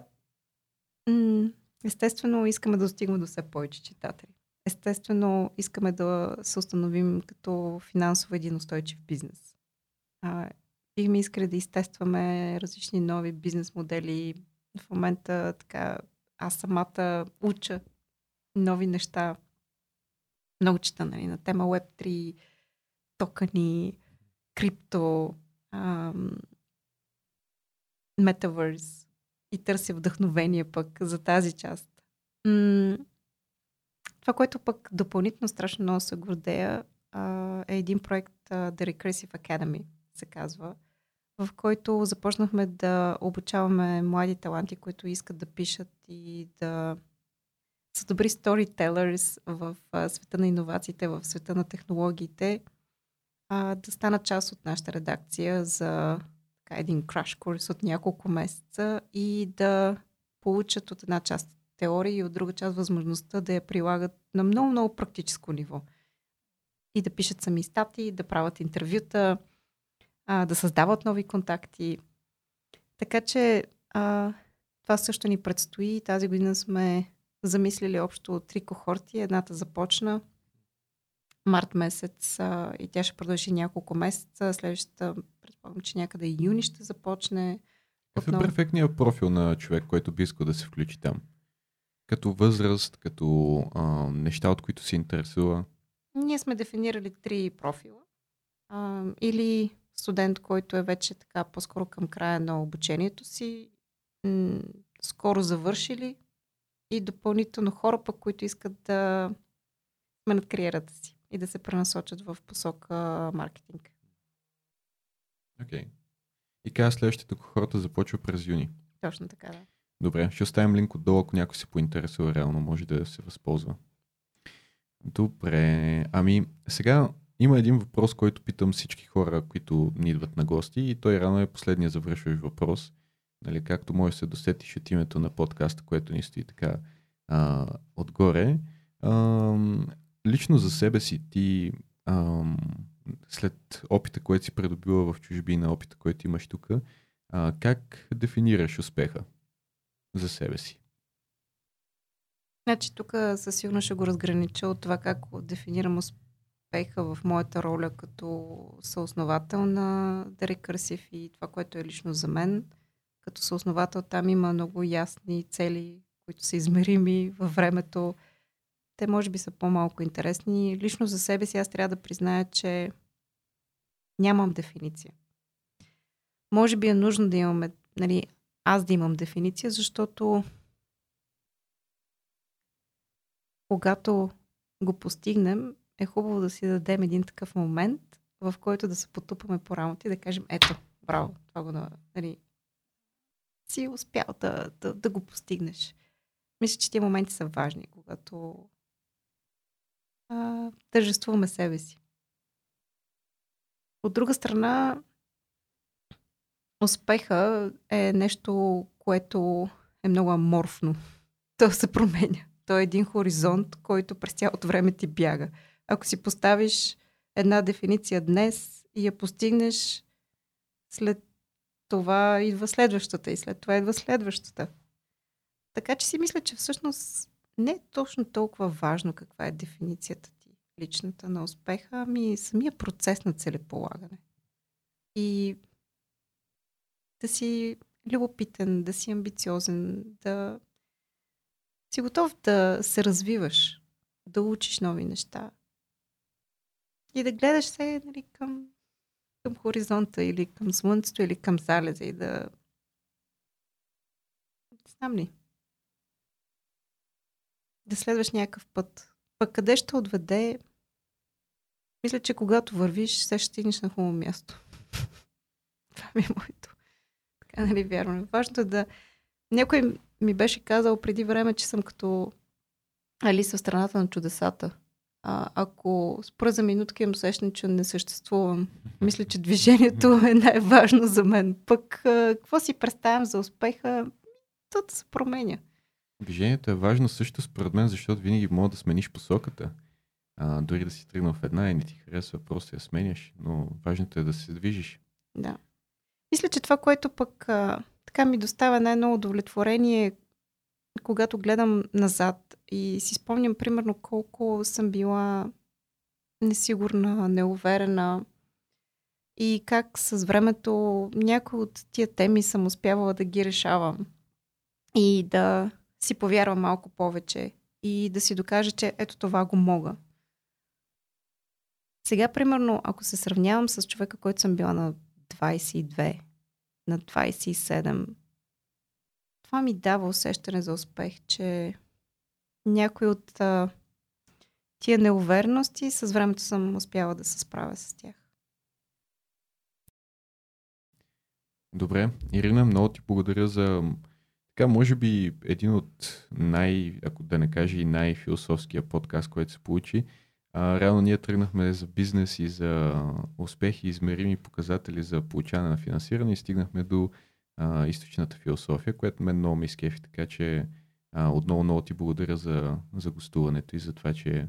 м- естествено, искаме да достигнем до все повече читатели. Естествено, искаме да се установим като финансово един устойчив бизнес. А, бихме искали да изтестваме различни нови бизнес модели, в момента така аз самата уча нови неща. Много чета нали, на тема Web3, токени, крипто, ам, Metaverse и търся вдъхновение пък за тази част. Това, което пък допълнително страшно много се гордея, а, е един проект uh, The Recursive Academy, се казва в който започнахме да обучаваме млади таланти, които искат да пишат и да са добри storytellers в света на иновациите, в света на технологиите, а, да станат част от нашата редакция за така, един краш курс от няколко месеца и да получат от една част теория и от друга част възможността да я прилагат на много-много практическо ниво. И да пишат сами статии, да правят интервюта, а, да създават нови контакти. Така че а, това също ни предстои. Тази година сме замислили общо три кохорти. Едната започна март месец а, и тя ще продължи няколко месеца. Следващата, предполагам, че някъде и юни ще започне. Какъв е перфектният профил на човек, който би искал да се включи там? Като възраст, като а, неща, от които се интересува? Ние сме дефинирали три профила. А, или студент, който е вече така по-скоро към края на обучението си, м- скоро завършили и допълнително хора, пък, които искат да сменят кариерата си и да се пренасочат в посока маркетинг. Окей. Okay. И каза следващата хората започва през юни. Точно така, да. Добре, ще оставим линк отдолу, ако някой се поинтересува реално, може да се възползва. Добре, ами сега има един въпрос, който питам всички хора, които ни идват на гости и той рано е последния завършващ въпрос. Нали, както може се досетиш от името на подкаста, което ни стои така а, отгоре. А, лично за себе си ти а, след опита, който си придобила в чужбина, опита, който имаш тук, как дефинираш успеха за себе си? Значи тук със сигурност ще го разгранича от това как дефинирам успеха в моята роля като съосновател на Дерекърсив и това, което е лично за мен. Като съосновател там има много ясни цели, които са измерими във времето. Те може би са по-малко интересни. Лично за себе си аз трябва да призная, че нямам дефиниция. Може би е нужно да имаме, нали, аз да имам дефиниция, защото когато го постигнем, е хубаво да си дадем един такъв момент, в който да се потупаме по рамото и да кажем, ето, браво, това го нали, си успял да, да, да го постигнеш. Мисля, че тези моменти са важни, когато а, тържествуваме себе си. От друга страна, успеха е нещо, което е много аморфно. То се променя. То е един хоризонт, който през цялото време ти бяга. Ако си поставиш една дефиниция днес и я постигнеш, след това идва следващата и след това идва следващата. Така че си мисля, че всъщност не е точно толкова важно каква е дефиницията ти, личната на успеха, ами самия процес на целеполагане. И да си любопитен, да си амбициозен, да си готов да се развиваш, да учиш нови неща и да гледаш се нали, към, към хоризонта или към слънцето или към залеза и да не знам ли да следваш някакъв път. Пък къде ще отведе мисля, че когато вървиш, се ще стигнеш на хубаво място. Това ми е моето така, нали, вярвам. Важното е да... Някой ми беше казал преди време, че съм като Алиса в страната на чудесата. А, ако спра за минутка им усещане, че не съществувам, мисля, че движението е най-важно за мен. Пък какво си представям за успеха, то да се променя. Движението е важно също според мен, защото винаги мога да смениш посоката. А, дори да си тръгнал в една и не ти харесва, просто я сменяш. Но важното е да се движиш. Да. Мисля, че това, което пък а, така ми доставя най-ново удовлетворение, когато гледам назад и си спомням примерно колко съм била несигурна, неуверена и как с времето някои от тия теми съм успявала да ги решавам и да си повярвам малко повече и да си докажа, че ето това го мога. Сега, примерно, ако се сравнявам с човека, който съм била на 22, на 27, това ми дава усещане за успех, че някой от а, тия неуверености с времето съм успяла да се справя с тях. Добре. Ирина, много ти благодаря за така, може би един от най, ако да не кажа и най-философския подкаст, който се получи. А, реално ние тръгнахме за бизнес и за успехи, измерими показатели за получаване на финансиране и стигнахме до а, източната философия, която мен много ми изкефи, така че а, отново много ти благодаря за, за гостуването и за това, че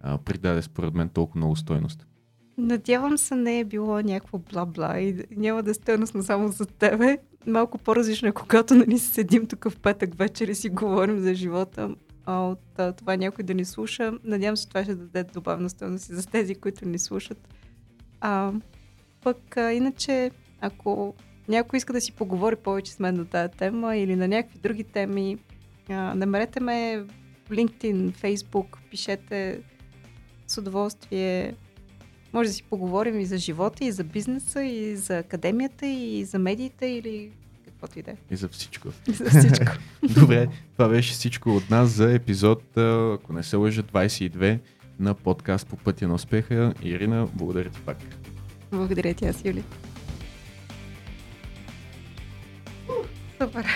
а, придаде според мен толкова много стойност. Надявам се не е било някакво бла-бла и няма да е стойностно само за тебе. Малко по-различно е, когато нали седим тук в петък вечер и си говорим за живота а, от а, това някой да ни слуша. Надявам се, това ще даде добавна стойност и за тези, които ни слушат. А, пък, а, иначе, ако някой иска да си поговори повече с мен на тази тема или на някакви други теми, а, намерете ме в LinkedIn, Facebook, пишете с удоволствие. Може да си поговорим и за живота, и за бизнеса, и за академията, и за медиите, или каквото и да е. И за всичко. И за всичко. Добре, това беше всичко от нас за епизод, ако не се лъжа, 22 на подкаст по пътя на успеха. Ирина, благодаря ти пак. Благодаря ти, аз, Юли. para